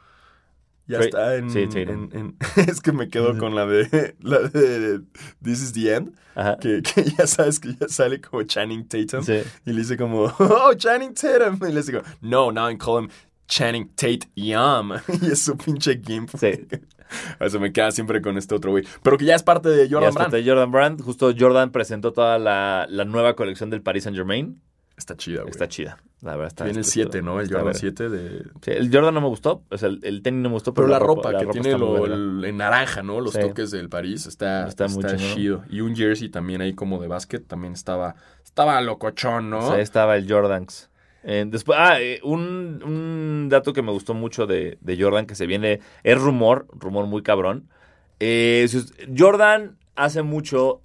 ya Tra- está en... sí, en- en- es que me quedo con la de... La de This is the End. Que, que ya sabes que ya sale como Channing Tatum. Sí. Y le dice como, oh, Channing Tatum. Y le dice como, no, now I call him Channing Tate Yum. y es su pinche gimp. Sí. Eso me queda siempre con este otro güey. Pero que ya es parte de Ya Jordan está Brand. de Jordan Brand. Justo Jordan presentó toda la, la nueva colección del Paris Saint Germain. Está chida, güey. Está chida. La verdad está. Viene el está 7, chida. ¿no? El Está Jordan verga. 7 de... Sí, el Jordan no me gustó. O sea, el, el tenis no me gustó. Pero, Pero, la, ropa, la que tiene lo, el- en naranja, ¿no? Los Sí. toques del París. Está, Está está, muy chido. Y un jersey también ahí como de básquet también estaba... Estaba locochón, ¿no? O sea, ahí estaba el Jordans. Eh, después, ah, eh, un, un dato que me gustó mucho de, de Jordan que se viene, es rumor, rumor muy cabrón. Eh, Jordan hace mucho,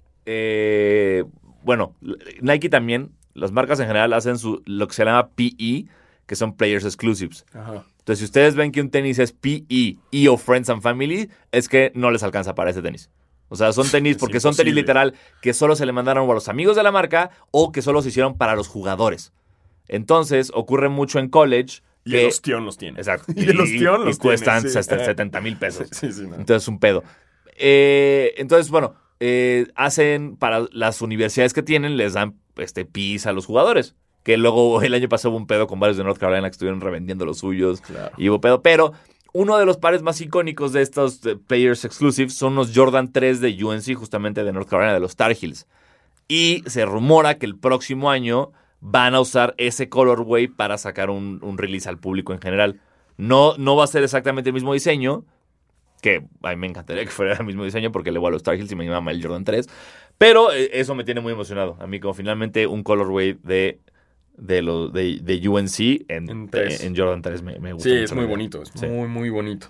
bueno, Nike también, las marcas en general hacen su, lo que se llama PE, que son Players Exclusives. Ajá. Entonces, si ustedes ven que un tenis es PE y o Friends and Family, es que no les alcanza para ese tenis. O sea, son tenis Es porque son tenis literal que solo se le mandaron a los amigos de la marca o que solo se hicieron para los jugadores. Entonces, ocurre mucho en college Y que... el ostión los tiene. Exacto. Y el ostión y los cuestan tiene, sí. hasta 70 mil pesos. Sí, sí, no. Entonces, un pedo. Eh, entonces, bueno, eh, hacen para las universidades que tienen, les dan este PIS a los jugadores. Que luego el año pasado hubo un pedo con varios de North Carolina que estuvieron revendiendo los suyos. Claro. Y hubo pedo. Pero uno de los pares más icónicos de estos eh, Players Exclusive son los Jordan 3 de UNC, justamente de North Carolina, de los Tar Heels. Y se rumora que el próximo año van a usar ese colorway para sacar un, un release al público en general. No, no va a ser exactamente el mismo diseño, que a mí me encantaría que fuera el mismo diseño porque le voy a los Tar Heels y me llama el Jordan 3. Pero eh, eso me tiene muy emocionado. A mí como finalmente un colorway de, de, los de, de UNC en, En Jordan 3 me, me gusta. Sí, mucho es muy idea. bonito, es Sí. muy, muy bonito.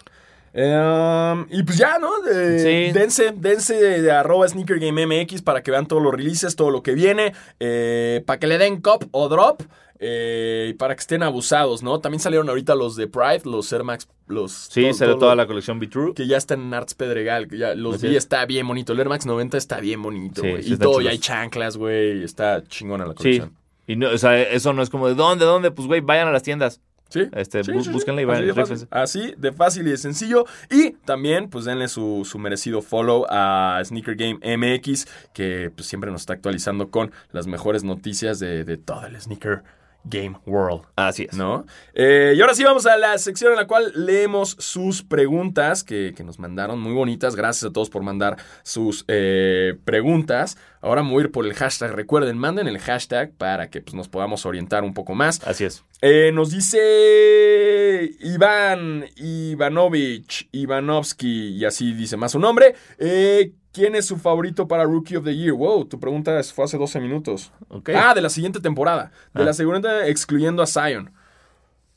Em, y pues ya, ¿no? Sí. Dense, dense de, de arroba Sneaker Game MX para que vean todos los releases, todo lo que viene, eh, para que le den cop o drop eh, y para que estén abusados, ¿no? También salieron ahorita los de Pride, los Air Max, los... Sí, todo- salió todo toda lo- la colección Be True. Que ya está en Arts Pedregal, que ya los vi, es. está bien bonito. El Air Max 90 está bien bonito, Sí, güey. sí y están todo, y chulos. hay chanclas, güey. Está chingona la Sí. colección. Y no, o sea, eso no es como de dónde, dónde, pues güey, vayan a las tiendas. Sí. Este, Sí, bú- sí, sí. búsquenla y Así vayan, de. Así de fácil y de sencillo. Y también, pues denle su, su merecido follow a Sneaker Game MX, que pues, siempre nos está actualizando con las mejores noticias de, de todo el Sneaker Game World. Así es. ¿No? Eh, y ahora sí vamos a la sección en la cual leemos sus preguntas que, que nos mandaron muy bonitas. Gracias a todos por mandar sus eh, preguntas. Ahora vamos a ir por el hashtag. Recuerden, manden el hashtag para que pues, nos podamos orientar un poco más. Así es. Eh, nos dice Iván Ivanovich Ivanovsky, y así dice más su nombre. Eh, ¿Quién es su favorito para Rookie of the Year? Wow, tu pregunta es- fue hace 12 minutos. Ah, de la siguiente temporada. De Ah. la segunda, excluyendo a Zion.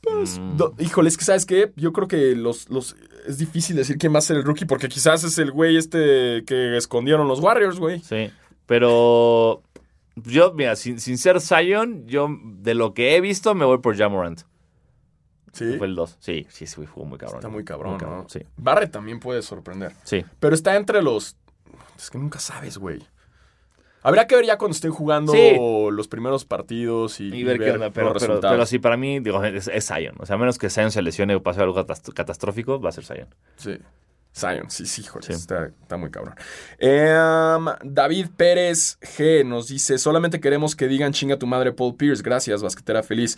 Pues, Mm. do- híjole, es que ¿sabes qué? Yo creo que los, los... Es difícil decir quién va a ser el rookie porque quizás es el güey este que escondieron los Warriors, güey. Sí. Pero Yo, mira, sin, sin ser Zion, yo de lo que he visto me voy por Jamorant. Sí. Fue el 2. Sí, sí, sí, fue muy cabrón. Está muy cabrón, ¿no? Sí, Barrett también puede sorprender. sí. Pero está entre los. Es que nunca sabes, güey. Habrá que ver ya cuando estén jugando Sí. los primeros partidos y, Y ver qué onda, pero, pero, resultados. pero sí, para mí, digo, es, es Zion. O sea, a menos que Zion se lesione o pase algo catast- catastrófico, va a ser Zion. Sí. Zion, sí, sí, joder, Sí. Está, está muy cabrón. Em, David Pérez G nos dice: Solamente queremos que digan chinga tu madre Paul Pierce. Gracias, basquetera feliz.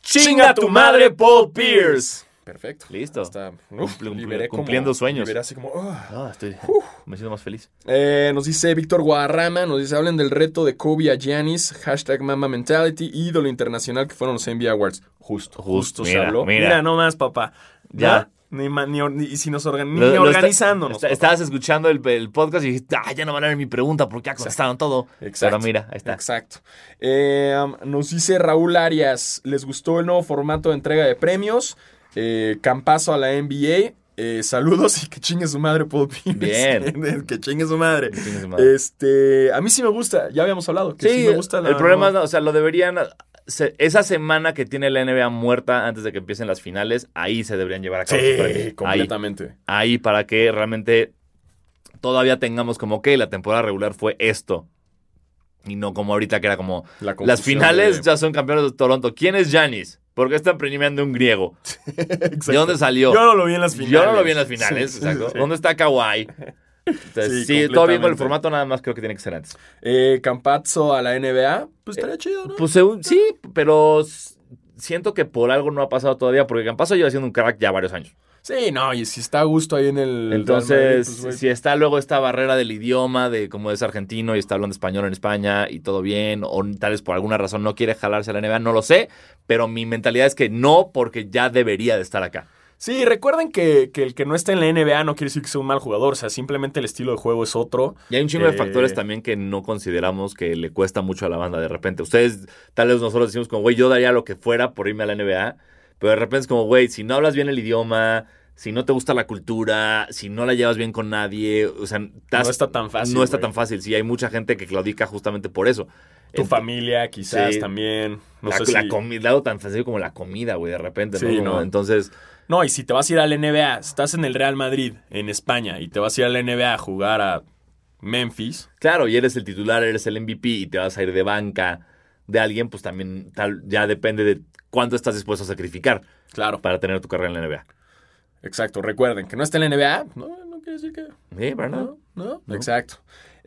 ¡Chinga tu madre, Paul Pierce! Perfecto. Listo. Uf, como- cumpliendo sueños. liberé así como. ah. Ah, estoy, me siento más feliz. Eh, nos dice Víctor Guadarrama, nos dice, hablen del reto de Kobe a Giannis, hashtag Mamba Mentality, ídolo internacional que fueron los NBA Awards. Justo, justo se mira, habló. mira. no más, papá. Ya. Ni, si nos organ- ni Lo- lo está- organizándonos. está- estabas escuchando el, el podcast y dijiste, ah, ya no van a ver mi pregunta porque ya contestaron todo. Exacto. Pero mira, ahí está. Exacto. Eh, um, nos dice Raúl Arias, ¿les gustó el nuevo formato de entrega de premios? Eh, campazo a la NBA. Eh, saludos y que chingue su madre, Paul Pierce. Bien. que chingue su madre. Chingue su madre. Este, a mí sí me gusta, ya habíamos hablado. Que sí, Sí, me gusta la- el problema es, o sea, lo deberían... se- esa semana que tiene la NBA muerta antes de que empiecen las finales, ahí se deberían llevar a cabo. Sí, completamente. ahí para que realmente todavía tengamos como que la temporada regular fue esto. Y no como ahorita que era como La las finales de- ya son campeones de Toronto. ¿Quién es Giannis? ¿Por qué están premiando un griego? ¿De dónde salió? Yo no lo vi en las finales. Yo no lo vi en las finales, Sí, exacto. sí. ¿Dónde está Kawhi? Entonces, Sí, sí, todo bien con el formato, nada más creo que tiene que ser antes. Eh, Campazzo a la NBA, pues estaría chido, ¿no? Pues según- sí, pero siento que por algo no ha pasado todavía, porque Campazo lleva siendo un crack ya varios años. Sí, no, y si está a gusto ahí en el. Entonces, Madrid, pues, güey. si está luego esta barrera del idioma, de como es argentino y está hablando español en España y todo bien, o tal vez por alguna razón no quiere jalarse a la NBA, no lo sé, pero mi mentalidad es que no, porque ya debería de estar acá. Sí, recuerden que, que el que no está en la NBA no quiere decir que sea un mal jugador, o sea, simplemente el estilo de juego es otro. Y hay un chingo de Eh, factores también que no consideramos que le cuesta mucho a la banda de repente. Ustedes, tal vez nosotros decimos como, güey, yo daría lo que fuera por irme a la NBA, pero de repente es como, güey, si no hablas bien el idioma, si no te gusta la cultura, si no la llevas bien con nadie, o sea, estás- No está tan fácil, No está tan fácil. Sí, hay mucha gente que claudica justamente por eso. Tu familia, quizás sí. también. No la, sé la si- comida, algo tan sencillo como la comida, güey, de repente, ¿no? Sí, Como- no. Entonces, No, y si te vas a ir al NBA, estás en el Real Madrid, en España, y te vas a ir al NBA a jugar a Memphis. claro, y eres el titular, eres el MVP y te vas a ir de banca de alguien, pues también tal, ya depende de cuánto estás dispuesto a sacrificar Claro, para tener tu carrera en la NBA. exacto. Recuerden que no está en la NBA, no, no quiere decir que. Sí, ¿verdad? No, no, exacto.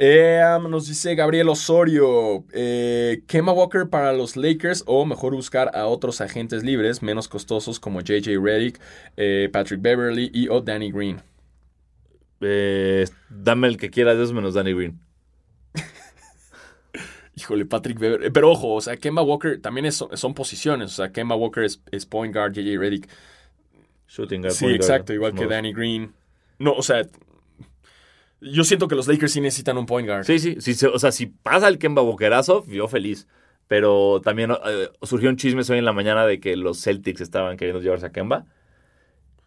Eh, um, nos dice Gabriel Osorio, eh, Kemba Walker para los Lakers o mejor buscar a otros agentes libres menos costosos como JJ Redick, eh, Patrick Beverly y o Danny Green. Eh, dame el que quieras de esos menos Danny Green. Híjole, Patrick Beverly. eh, Pero ojo, o sea, Kemba Walker también es- son posiciones. O sea, Kemba Walker es, es point guard, JJ Redick. Shooting guard, Sí, point guard, exacto, igual que. Danny Green. No, o sea, yo siento que los Lakers sí necesitan un point guard. Sí, sí, o sea, si pasa el Kemba Walkerazo, yo feliz. Pero también eh, surgió un chisme hoy en la mañana de que los Celtics estaban queriendo llevarse a Kemba.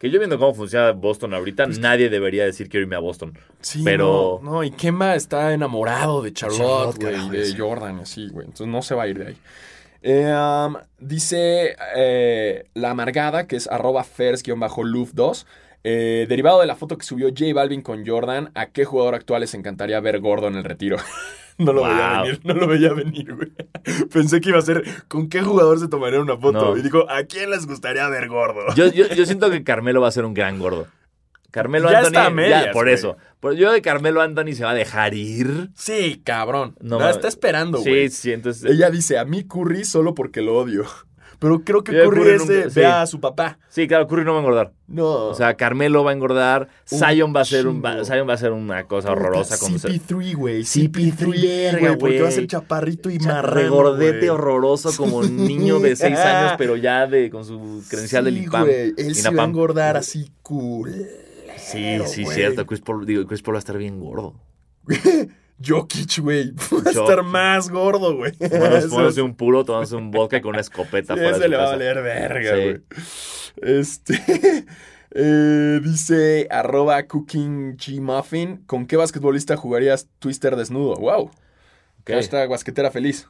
Que yo viendo cómo funciona Boston ahorita, nadie debería decir quiero irme a Boston. Sí, Pero- No, no, y Kemba está enamorado de Charlotte, güey, de sí. Jordan, así, güey. Entonces no se va a ir de ahí. Eh, um, dice eh, La Amargada, que es arroba fers-luf2. eh, derivado de la foto que subió J Balvin con Jordan, ¿a qué jugador actual les encantaría ver gordo en el retiro? no lo veía venir, no lo veía venir, güey. Pensé que iba a ser, ¿con qué jugador se tomaría una foto? No. Y dijo, ¿a quién les gustaría ver gordo? Yo, yo, yo siento que Carmelo va a ser un gran gordo. Carmelo Ya Anthony. está a medias, por güey. eso. Por- yo de Carmelo Anthony se va a dejar ir. Sí, cabrón. No, está esperando, güey. Sí, sí, entonces. Ella dice, a mí Curry solo porque lo odio. Pero creo que Curry, Curry es de, nunca- sí. ve a su papá. Sí, claro, Curry no va a engordar. No. O sea, Carmelo va a engordar. Zion va a ser un, va-. Zion va a ser una cosa horrorosa. Con CP3, güey. CP3, CP3, verga, güey. Porque va a ser chaparrito y marrano, regordete horroroso como un niño de 6 años, pero ya de con su credencial del IPAM. Él se va a engordar así cool. Sí, sí, cierto. Chris Paul, digo, Chris Paul va a estar bien gordo. Jokic, güey. Va a estar más gordo, güey. Bueno, es- un puro, tomándose un vodka con una escopeta Sí, de su le va a valer verga, Sí. güey. Este. eh, dice arroba cooking G Muffin. ¿Con qué basquetbolista jugarías Twister desnudo? Wow. Ok. Hashtag basquetera feliz.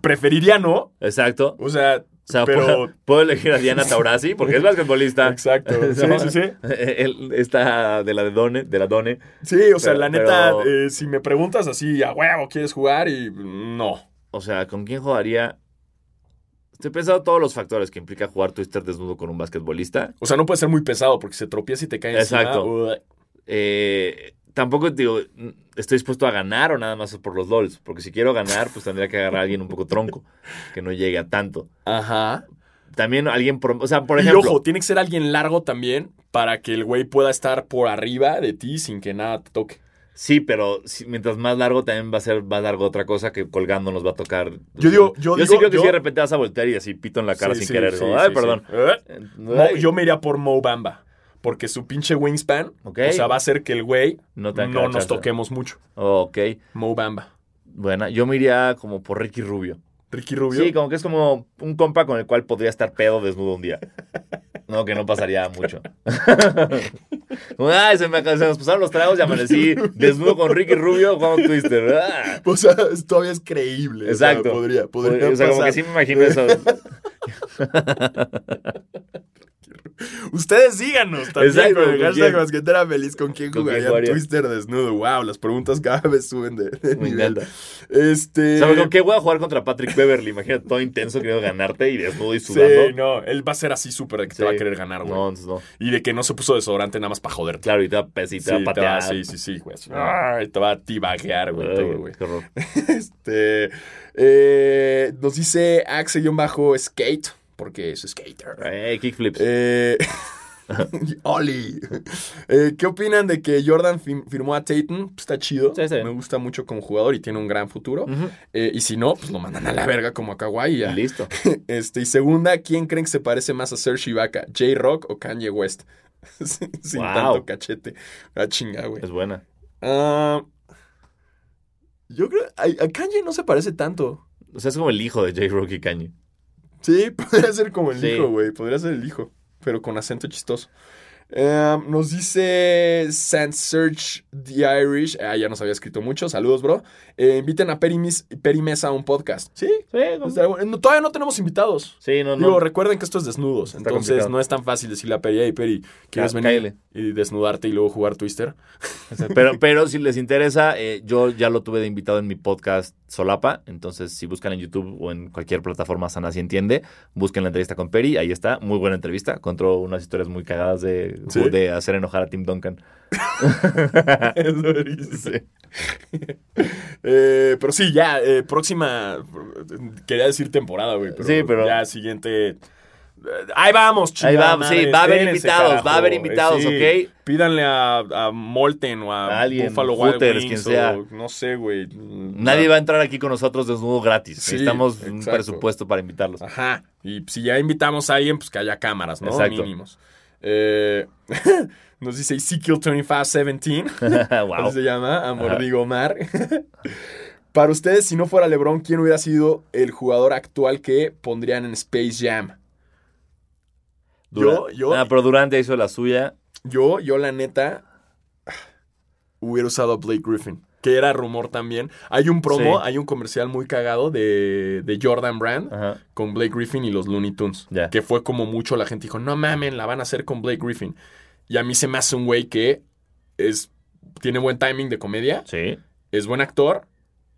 Preferiría no. Exacto. O sea, O sea, pero... puedo, puedo elegir a Diana Taurasi porque es basquetbolista. Exacto. Sí, ¿No? sí, sí. Él está de la de Done, de la Done. Sí, o sea, la neta, pero- eh, si me preguntas así, a huevo, ¿quieres jugar? Y no. O sea, ¿con quién jugaría? Estoy pensando todos los factores que implica jugar Twister desnudo con un basquetbolista. O sea, no puede ser muy pesado porque se tropieza y te cae encima. Exacto. Uy. Eh, tampoco digo, estoy dispuesto a ganar o nada más por los LOLs. Porque si quiero ganar, pues tendría que agarrar a alguien un poco tronco, que no llegue a tanto. Ajá. También alguien, por, o sea, por y ejemplo. ojo, tiene que ser alguien largo también para que el güey pueda estar por arriba de ti sin que nada te toque. Sí, pero si- mientras más largo también va a ser más largo otra cosa que colgando nos va a tocar. Yo digo- yo sí digo- creo que yo- si de repente vas a voltear y así pito en la cara Sí, sin sí, querer. sí, Ay, sí, perdón. sí. Yo me iría por Mo Bamba. Porque su pinche wingspan, Ok. o sea, va a hacer que el güey No nos chance. toquemos mucho. ok, Mo Bamba. buena. Yo me iría como por Ricky Rubio. Ricky Rubio. Sí, como que es como un compa con el cual podría estar pedo desnudo un día. No, que no pasaría mucho. Ay, se, me, se nos pasaron los tragos y amanecí desnudo con Ricky Rubio jugando Twister. Ah. O sea, todavía es creíble. o sea, Exacto. podría, podría o sea, como que sí me imagino eso. Ustedes síganos también Exacto, con el ¿con hashtag basquetera feliz. ¿Con quién ¿Con quién jugarían jugaría? Twister desnudo? Wow, las preguntas cada vez suben de, de Me nivel. encanta. Este... ¿Sabes con qué voy a jugar contra Patrick Beverly? Imagínate todo intenso queriendo ganarte y desnudo y Sí, sudando. no, él va a ser así súper de que Sí. te va a querer ganar, güey. No. Y de que no se puso desodorante nada más para joderte. Claro, y te va a, pes- y te va Sí, va- patear. sí, sí, sí, güey. ay, te va a tibaguear, güey, Ay, todo, güey. qué horror. Este, eh, nos dice Axe-Skate, porque es skater. Eh, kickflips. Eh, Oli. Eh, ¿Qué opinan de que Jordan fir- firmó a Tatum? Pues está chido. Sí, sí. Me gusta mucho como jugador y tiene un gran futuro. Eh, y si no, pues lo mandan a la verga como a Kawhi. y ya. Listo. Este, y segunda, ¿quién creen que se parece más a Serge Ibaka? ¿J-Rock o Kanye West? Sin Wow. tanto cachete. Ah, chinga, güey. Es buena. Ah, yo creo. A, a Kanye no se parece tanto. O sea, es como el hijo de J. Rocky Kanye. Sí, podría ser como el Sí. hijo, güey. Podría ser el hijo, pero con acento chistoso. Eh, nos dice San Search the Irish. Ah, ya nos había escrito mucho. Saludos, bro. Eh, inviten a Peri, Mis- Peri Mesa a un podcast. Sí. Sí, bueno. No, todavía no tenemos invitados. sí no, Digo, no. recuerden que esto es desnudos. Está entonces complicado. no es tan fácil decirle a Peri, hey, Peri, ¿quieres venir y desnudarte y luego jugar Twister? Pero, pero si les interesa, eh, yo ya lo tuve de invitado en mi podcast Solapa. Entonces, si buscan en YouTube o en cualquier plataforma sana si entiende, busquen la entrevista con Peri. Ahí está. Muy buena entrevista. Contó unas historias muy cagadas de, ¿Sí? de hacer enojar a Tim Duncan. Es buenísimo. Eh, pero sí, ya, eh, próxima. Quería decir temporada, güey. Pero Sí, pero- Ya, siguiente. Ahí vamos, Ahí chingada vamos, sí, va a haber invitados, carajo. va a haber invitados, sí, ¿ok? Pídanle a, a Molten o a A alguien, Buffalo Wild Wings quien sea. o no sé, güey. Nadie va a entrar aquí con nosotros desnudo gratis. Sí, Necesitamos un exacto. presupuesto para invitarlos. Ajá. Y si ya invitamos a alguien, pues que haya cámaras, ¿no? Exacto. Mínimos. Eh, nos dice Ezekiel 2517. wow. Así se llama, Amordigo Mar. Para ustedes, si no fuera LeBron, ¿quién hubiera sido el jugador actual que pondrían en Space Jam? Yo, yo, Ah, pero Durante hizo la suya. yo, yo, la neta, hubiera usado a Blake Griffin, que era rumor también. Hay un promo, Sí. hay un comercial muy cagado de, de Jordan Brand Ajá. con Blake Griffin y los Looney Tunes. Que fue como mucho la gente dijo, no mamen, la van a hacer con Blake Griffin. Y a mí se me hace un güey que es, tiene buen timing de comedia, Sí. es buen actor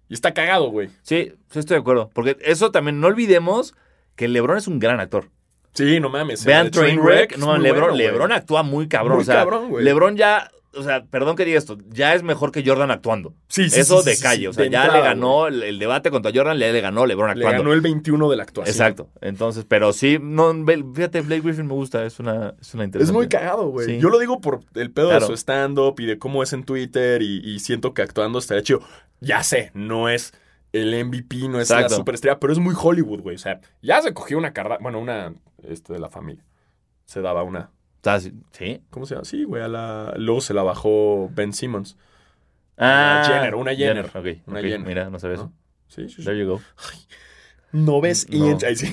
y está cagado, güey. Sí, sí estoy de acuerdo. Porque eso también, no olvidemos que LeBron es un gran actor. Sí, no mames. Vean Trainwreck. es No, LeBron, bueno. LeBron actúa muy cabrón. Muy o sea, cabrón, güey. LeBron ya, o sea, perdón que diga esto, ya es mejor que Jordan actuando. Sí, sí, Eso sí, de calle. sí, o sea, ya entrada, le ganó el, el debate contra Jordan, le, le ganó LeBron Le actuando. ganó el 21 de la actuación. Exacto. Entonces, pero sí, no, fíjate, Blake Griffin me gusta, es una, es una Es interesante. muy cagado, güey. Yo lo digo por el pedo Claro. de su stand-up y de cómo es en Twitter y, y siento que actuando estaría chido. Ya sé, no es el MVP, no es la Exacto. superestrella, pero es muy Hollywood, güey. O sea, ya se cogió una carrera, bueno, una este, de la familia. Se daba una. Sí. ¿Cómo se llama? Sí, güey, a la... luego se la bajó Ben Simmons. Ah, Jenner, una Jenner. Una Jenner. Mira, no sabía eso. ¿No? Sí, sí, sí. There you go. No ves No. Ay, sí.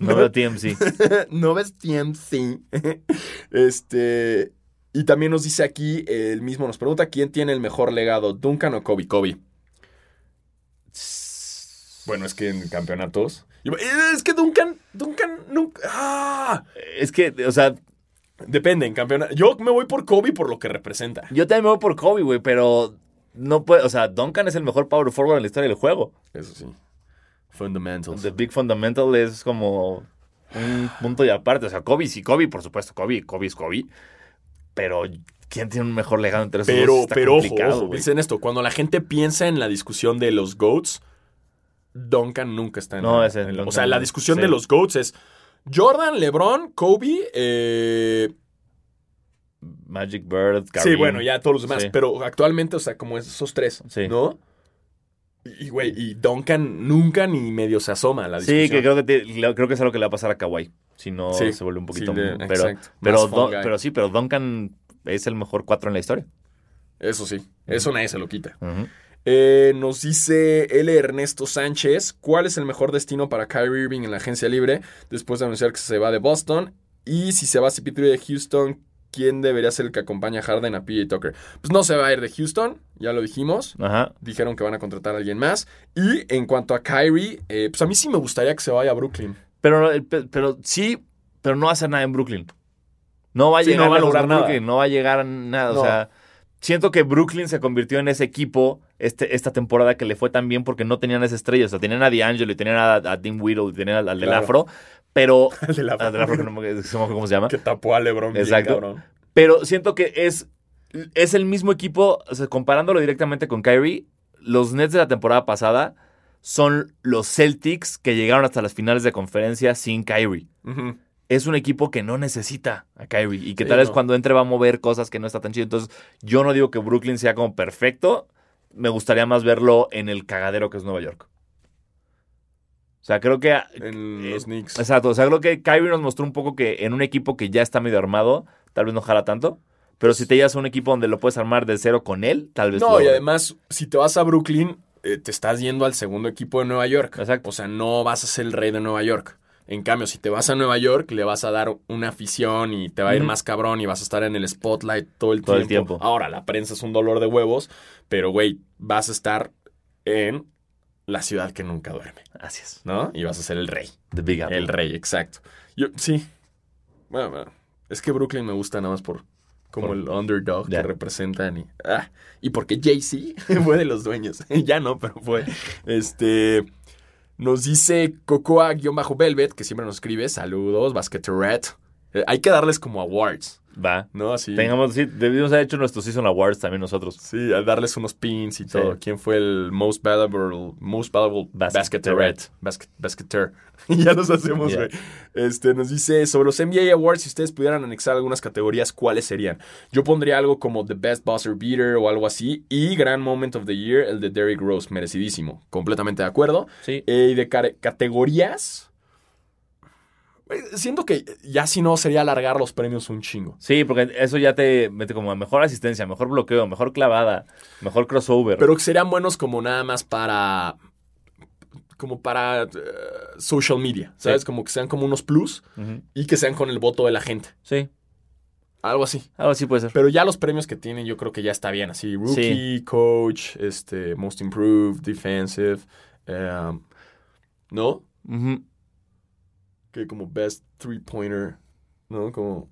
No veo TMC. no ves TMC. Este. Y también nos dice aquí, el mismo nos pregunta, ¿quién tiene el mejor legado, Duncan o Kobe? Kobe. Bueno, es que en campeonatos... Es que Duncan, Duncan nunca... ¡Ah! Es que, o sea, Depende, en campeonato. Yo me voy por Kobe por lo que representa. yo también me voy por Kobe, güey, pero no puede, o sea, Duncan es el mejor power forward en la historia del juego. Eso sí. Fundamentals. The Big Fundamental es como un punto y aparte. O sea, Kobe sí, Kobe, por supuesto, Kobe, Kobe es Kobe. Pero, ¿quién tiene un mejor legado entre esos dos? Pero, Está pero ojo, complicado, ojo, piensen esto. Cuando la gente piensa en la discusión de los GOATs, Duncan nunca está en No, la- ese en O sea, la discusión Sí. de los GOATs es Jordan, LeBron, Kobe, eh, Magic Bird, Sí, Kareem. bueno, ya todos los demás. Sí. Pero actualmente, o sea, como esos tres, Sí. ¿no? Y, güey, y Duncan nunca ni medio se asoma a la Sí, discusión. que creo que, te- creo que es algo que le va a pasar a Kawhi. Si no, Sí. se vuelve un poquito... Sí, le- pero, pero, pero sí, pero Duncan es el mejor cuatro en la historia. Eso sí, eso nadie se lo quita. Eh, nos dice L. Ernesto Sánchez, ¿cuál es el mejor destino para Kyrie Irving en la agencia libre después de anunciar que se va de Boston? Y si se va CP3 de Houston, ¿quién debería ser el que acompaña a Harden a PJ Tucker? Pues no se va a ir de Houston, ya lo dijimos. Ajá. Dijeron que van a contratar a alguien más. Y en cuanto a Kyrie, eh, pues a mí sí me gustaría que se vaya a Brooklyn. Pero, pe- pero sí, pero no va a hacer nada en Brooklyn. No va a Sí, llegar no va a lograr nada. Brooklyn, no va a llegar a nada. No. O sea, siento que Brooklyn se convirtió en ese equipo este, esta temporada que le fue tan bien porque no tenían esa estrella. O sea, tenían a D'Angelo y tenían a, a Dean Whittle y tenían al, al del Claro. Afro, pero... El de la al del Afro, que no me- cómo se llama. que tapó a LeBron bien Exacto. cabrón. Pero siento que es, es el mismo equipo, o sea, comparándolo directamente con Kyrie, los Nets de la temporada pasada son los Celtics que llegaron hasta las finales de conferencia sin Kyrie. Es un equipo que no necesita a Kyrie y que Sí, tal vez no. cuando entre va a mover cosas que no está tan chido. Entonces, yo no digo que Brooklyn sea como perfecto. Me gustaría más verlo en el cagadero que es Nueva York. O sea, creo que En Eh, los Knicks. Exacto, o sea, creo que Kyrie nos mostró un poco que en un equipo que ya está medio armado, tal vez no jala tanto, pero si te llevas a un equipo donde lo puedes armar de cero con él, tal vez No, y logre. además, si te vas a Brooklyn, eh, te estás yendo al segundo equipo de Nueva York. Exacto. O sea, no vas a ser el rey de Nueva York. En cambio, si te vas a Nueva York, le vas a dar una afición y te va a ir más cabrón y vas a estar en el spotlight todo el Todo tiempo. el tiempo. Ahora, la prensa es un dolor de huevos, pero güey, vas a estar en la ciudad que nunca duerme, Gracias. ¿no? Y vas a ser el rey. The Big Apple. El rey, exacto. Yo, sí. Bueno, bueno, es que Brooklyn me gusta nada más por como Por- el underdog que representan y, ah, y porque Jay-Z fue de los dueños. ya no, pero fue. Este nos dice Cocoa-Velvet, que siempre nos escribe, saludos, Basqueteret. Eh, hay que darles como awards, Va. ¿no? Así. Tengamos, sí, debimos haber hecho nuestros Season Awards también nosotros. Sí, a darles unos pins y Sí. todo. ¿Quién fue el most valuable, most valuable basketeret? Basket, basketer. Y ya los hacemos, güey. Este, nos dice, sobre los NBA Awards, si ustedes pudieran anexar algunas categorías, ¿cuáles serían? Yo pondría algo como The Best Buzzer Beater o algo así. Y Gran Moment of the Year, el de Derrick Rose, merecidísimo. Completamente de acuerdo. Sí. Eh, y de categorías... eh, Siento que ya si no sería alargar los premios un chingo. Sí, porque eso ya te mete como mejor asistencia, mejor bloqueo, mejor clavada, mejor crossover. Pero que serían buenos como nada más para. Como para eh, social media, ¿sabes? Sí. Como que sean como unos plus y que sean con el voto de la gente. Sí, Algo así. algo así puede ser. Pero ya los premios que tienen, yo creo que ya está bien. Así, rookie, coach, este, most improved, defensive. um, ¿No? Que como best three-pointer. ¿No? Como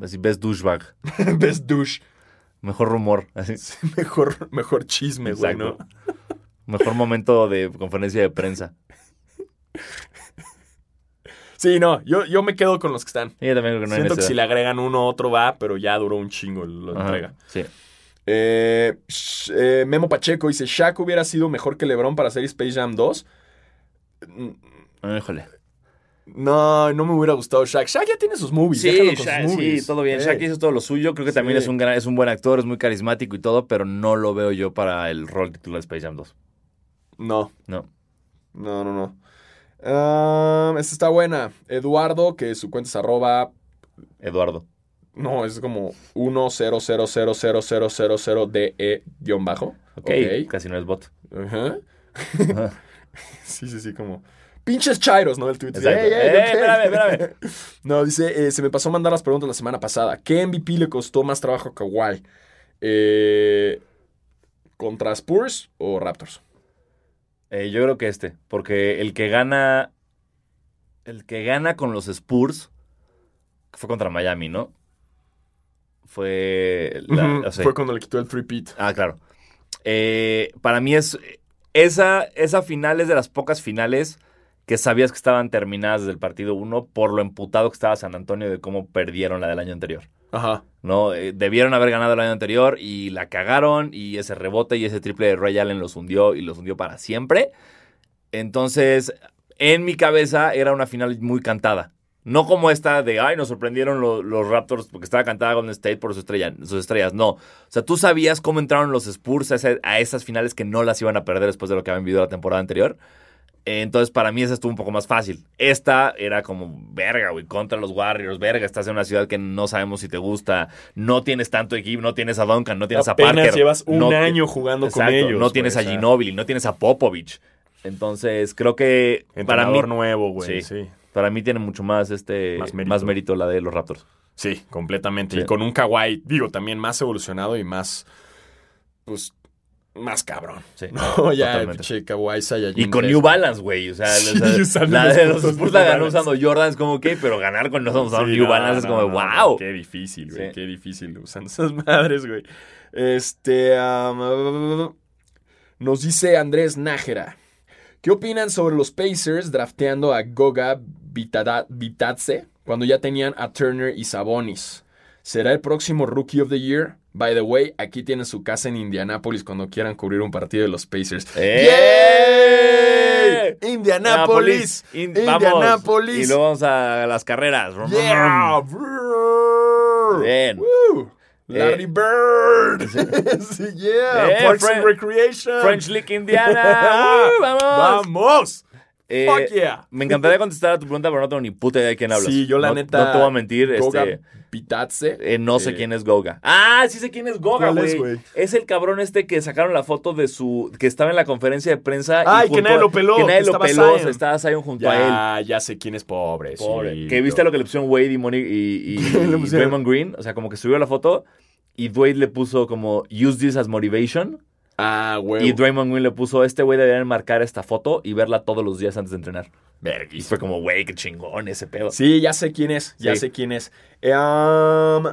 Así, best douchebag. best douche. Mejor rumor. Así. Mejor, mejor chisme, güey, ¿no? Mejor momento de conferencia de prensa. Sí, no, yo, yo me quedo con los que están. Sí, yo también creo que no hay Siento que si le agregan uno, otro va, pero ya duró un chingo la entrega. Sí. Eh, eh, Memo Pacheco dice: Shaq hubiera sido mejor que LeBron para hacer Space Jam 2. Mm, Ah, Híjole. No, no me hubiera gustado Shaq. Shaq ya tiene sus movies. Sí, déjalo con Shaq, sus sí, todo bien. Shaq hizo todo lo suyo. Creo que también es un, gran, es un buen actor, es muy carismático y todo, pero no lo veo yo para el rol titular de Space Jam 2. No, No. no, no, no. Esta está buena. Eduardo, que su cuenta es arroba. Eduardo. No, es como 100000000DE guion bajo. Ok, casi no es bot. Ajá. Ajá. Sí, sí, sí, como Pinches chairos, ¿no? El tweet. Exacto. Ey, ey, Eh, ok. espérame, espérame. No, dice, eh, se me pasó a mandar las preguntas la semana pasada. ¿Qué MVP le costó más trabajo a Kawhi? Eh, ¿Contra Spurs o Raptors? Eh, yo creo que este, porque el que gana, el que gana con los Spurs fue contra Miami, ¿no? Fue, la- Ujú, o sea, Fue cuando le quitó el three-peat. Ah, claro. Eh, para mí es esa, esa final es de las pocas finales que sabías que estaban terminadas desde el partido 1 por lo emputado que estaba San Antonio de cómo perdieron la del año anterior. Ajá. ¿no? Eh, debieron haber ganado el año anterior y la cagaron y ese rebote y ese triple de Ray Allen los hundió y los hundió para siempre. Entonces, en mi cabeza era una final muy cantada. No como esta de, ay, nos sorprendieron lo- los Raptors porque estaba cantada Golden State por su estrella, sus estrellas. No. O sea, tú sabías cómo entraron los Spurs a, ese- a esas finales que no las iban a perder después de lo que habían vivido la temporada anterior. Entonces, para mí esa estuvo un poco más fácil. Esta era como, verga, güey, contra los Warriors, verga, estás en una ciudad que no sabemos si te gusta, no tienes tanto equipo, no tienes a Duncan, no tienes a Parker. llevas un no- año jugando con ellos. No tienes güey, a Ginobili, no tienes a Popovich. Entonces, creo que para mí, nuevo, güey. Sí. Sí. para mí tiene mucho más, este, Más más, mérito. mérito. la de los Raptors. Sí, completamente. Sí. Y con un Kawhi, digo, también más evolucionado y más, pues, más cabrón. Sí, No, ya, Kawhi Saiyajin Y con 3. New Balance, güey. O sea, usando la de los Spurs la ganó usando Jordan, es como, ok, pero ganar con nosotros usando New no, Balance es como, wow. Qué difícil, güey. Qué difícil usan esas madres, güey. Este. nos dice Andrés Nájera. ¿Qué opinan sobre los Pacers drafteando a Goga Vitadze cuando ya tenían a Turner y Sabonis? ¿Será el próximo Rookie of the Year? By the way, aquí tienen su casa en Indianápolis cuando quieran cubrir un partido de los Pacers. ¡Eh! ¡Yay! ¡Indianápolis! In-. ¡Indianápolis! Y luego vamos a las carreras. Yeah. Bien. Woo. Larry Eh, Bird. Sí, yeah. Eh, Parks and Recreation. French League Indiana. ¡Uh, vamos! Vamos. Eh, Fuck yeah. Me encantaría contestar a tu pregunta, pero no tengo ni puta idea de quién hablas. Sí, yo la No- neta. No te voy a mentir. Goga este, Pitatze. eh, no sé Eh, quién es Goga. Ah, sí sé quién es Goga, ¿Cuál es, güey. Es el cabrón este que sacaron la foto de su. que estaba en la conferencia de prensa. Ay, y que nadie a- lo peló, Que nadie que lo peló. Zion. Estaba Zion junto a él. Ya, ya sé quién es pobre. Pobre. sí, que viste lo que le pusieron Wade y, Moni- y. Draymond Green. O sea, como que subió la foto y Wade le puso como use this as motivation. Ah, güey. Y Draymond Green le puso este güey debería marcar esta foto y verla todos los días antes de entrenar. Y fue como, güey, qué chingón ese pedo. Sí, ya sé quién es. Ya Sí. sé quién es. Eh, um,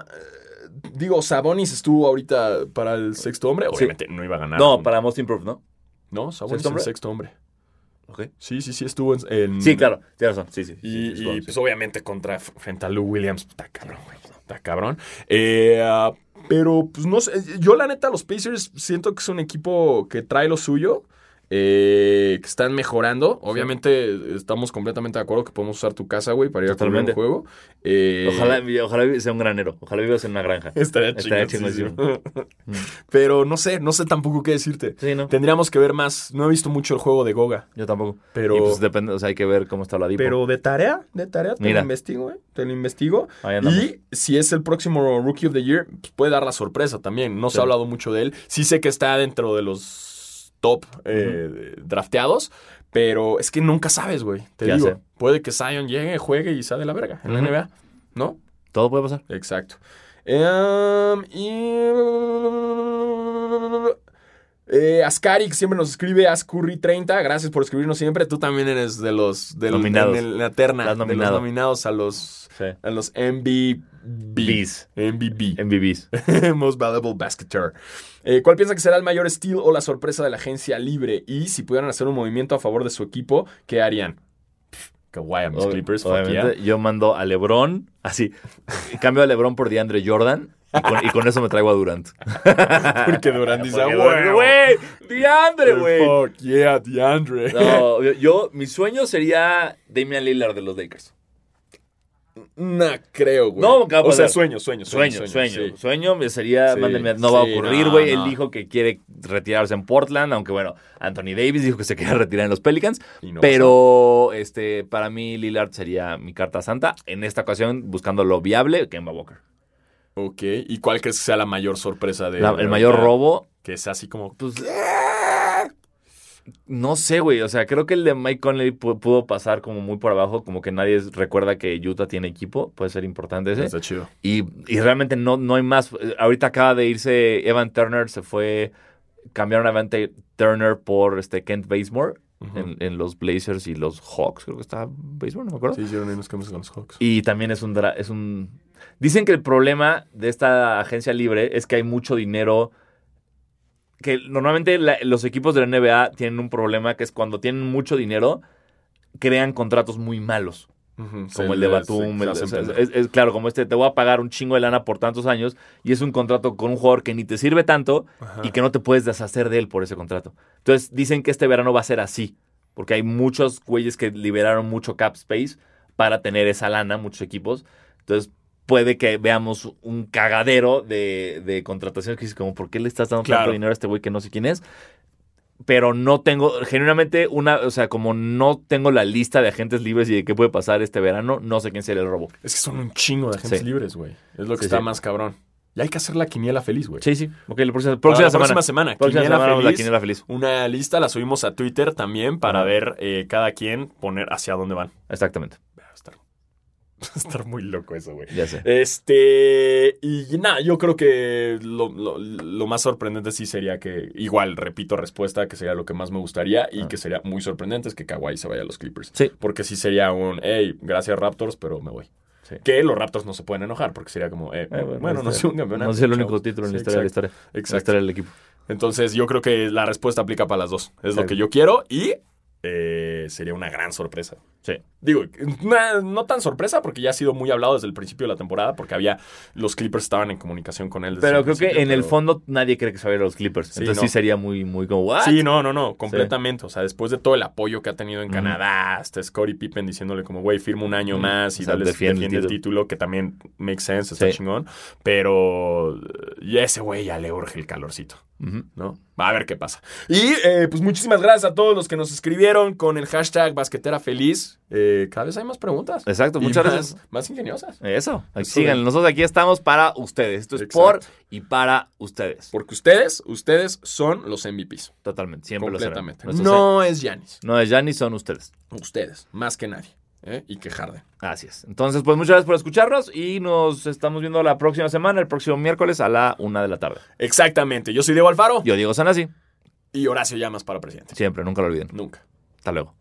digo, Sabonis estuvo ahorita para el sexto hombre. Sí. Obviamente no iba a ganar. No, para Most Improved, ¿no? No, Sabonis ¿Sexto el sexto hombre. Ok. Sí, sí, sí, estuvo en. en- Sí, claro, tienes razón. Sí, sí. Y, sí, pues obviamente contra frente a Lou Williams, está cabrón, güey. Está cabrón. Eh, ah, pero pues no sé, yo la neta los Pacers siento que es un equipo que trae lo suyo. Eh, que están mejorando. Obviamente estamos completamente de acuerdo que podemos usar tu casa, güey, para ir a cubrir un Totalmente. juego. Eh, Ojalá, ojalá sea un granero. Ojalá vivas en una granja. Estaría chingoncísimo. chingoncísimo. Pero no sé, no sé tampoco qué decirte. Sí, ¿no? Tendríamos que ver más. No he visto mucho el juego de Goga. Yo tampoco. Pero. Y pues depende, o sea, hay que ver cómo está la dipo. Pero de tarea, de tarea, te Mira. lo investigo, ¿eh? Te lo investigo. Y si es el próximo Rookie of the Year, pues puede dar la sorpresa también. No se ha hablado mucho de él. Sí sé que está dentro de los top eh, drafteados, pero es que nunca sabes, güey. Te Ya digo, sé. puede que Zion llegue, juegue y sea de la verga en la. NBA, ¿no? Todo puede pasar. Exacto. Em, y... Eh, Ascari, que siempre nos escribe, Ascurry30, gracias por escribirnos siempre. Tú también eres de los de Nominados. en la terna de los nominado. nominados a los Sí. a los MVB. Bees. MVB. MVBs. Most Valuable Basketer. Eh, ¿Cuál piensa que será el mayor steal o la sorpresa de la agencia libre? Y si pudieran hacer un movimiento a favor de su equipo, ¿qué harían? Kawhi a mis Clippers, fuck yeah. yo mando a LeBron, así. Cambio a LeBron por DeAndre Jordan. Y con, y con eso me traigo a Durant. Porque Durant dice, "Huevo". güey, DeAndre, güey. Fuck yeah, DeAndre. No, yo, mi sueño sería Damian Lillard de los Lakers. No creo, güey. No, ¿qué va a O sea, pasar? sueño, sueño, Sueño, sueño. sí. Sueño me sería, Sí, mándenme- no va a ocurrir, no, güey. Él dijo que quiere retirarse en Portland, aunque bueno, Anthony Davis dijo que se quería retirar en los Pelicans. No pero este, para mí Lillard sería mi carta santa. En esta ocasión, buscando lo viable, Kemba Walker. Ok, ¿y cuál crees que sea la mayor sorpresa de La- el mayor robo, Que sea así como... pues, No sé, güey. O sea, creo que el de Mike Conley pu- pudo pasar como muy por abajo, como que nadie recuerda que Utah tiene equipo. Puede ser importante ese. Está chido. Y, y realmente no, no hay más. Eh, Ahorita acaba de irse Evan Turner, se fue. Cambiaron a Evan Turner por este Kent Bazemore Ujú. en, en los Blazers y los Hawks. Creo que está Bazemore, no me acuerdo. Sí, hicieron unos cambios con los Hawks. Y también es un, dra- es un... Dicen que el problema de esta agencia libre es que hay mucho dinero... Que normalmente la- los equipos de la NBA tienen un problema que es cuando tienen mucho dinero, crean contratos muy malos. Como el de Batum. se el- es- es claro, como este, te voy a pagar un chingo de lana por tantos años y es un contrato con un jugador que ni te sirve tanto Ajá. y que no te puedes deshacer de él por ese contrato. Entonces dicen que este verano va a ser así, porque hay muchos güeyes que liberaron mucho cap space para tener esa lana, muchos equipos. Entonces puede que veamos un cagadero de, de contrataciones que dices como, ¿por qué le estás dando Claro. tanto dinero a este güey que no sé quién es? Pero no tengo, genuinamente, una, o sea, como no tengo la lista de agentes libres y de qué puede pasar este verano, no sé quién será el robo. Es que son un chingo de agentes Sí. libres, güey. Es lo que Sí, está sí. más cabrón. Y hay que hacer la quiniela feliz, güey. Sí, sí. Ok, la próxima, próxima la semana. próxima semana. Próxima Quiniela semana la feliz. quiniela feliz. Una lista la subimos a Twitter también para ver eh, cada quien poner hacia dónde van. Exactamente. Va a estar, va a estar muy loco eso, güey. Ya sé. Este, y nada, yo creo que lo, lo- lo más sorprendente sí sería que, igual, repito respuesta, que sería lo que más me gustaría y Ah. que sería muy sorprendente es que Kawhi se vaya a los Clippers. Sí. Porque sí sería un, hey, gracias Raptors, pero me voy. Sí. Que los Raptors no se pueden enojar porque sería como, eh, Eh, bueno, no sé un campeonato. No es el único título en la Sí, historia de la exacto, historia. La Exacto. historia del equipo. Entonces yo creo que la respuesta aplica para las dos. Es lo Exacto. que yo quiero y eh, sería una gran sorpresa. Sí. Digo, no tan sorpresa porque ya ha sido muy hablado desde el principio de la temporada porque había los Clippers estaban en comunicación con él. desde Pero el creo que en el fondo nadie cree que se va a ir a los Clippers. Sí, Entonces no. sí sería muy, muy como, ¿what? Sí, no, no, no, completamente. O sea, después de todo el apoyo que ha tenido en. Canadá, hasta Scottie Pippen diciéndole como, güey, firma un año más y O sea, dale, defiende defiende, el el título, que también makes sense, está Sí. chingón. Pero eh, y ese güey ya le urge el calorcito. ¿No? Va a ver qué pasa. Y eh, pues muchísimas gracias a todos los que nos escribieron con el hashtag basquetera feliz. Eh, cada vez hay más preguntas. Exacto, muchas gracias. Más ingeniosas. Eso. Eso sigan. de- Nosotros aquí estamos para ustedes. Esto es Exacto. por y para ustedes. Porque ustedes, ustedes son los MVPs. Totalmente. Siempre lo serán. Nuestro No es ser- No es Giannis, son ustedes. Ustedes, más que nadie. ¿Eh? Y que Harden. Así es. Entonces, pues muchas gracias por escucharnos y nos estamos viendo la próxima semana, el próximo miércoles a la una de la tarde. Exactamente. Yo soy Diego Alfaro Yo digo Sanasi. y Horacio Llamas para presidente. Siempre, nunca lo olviden. Nunca. Hasta luego.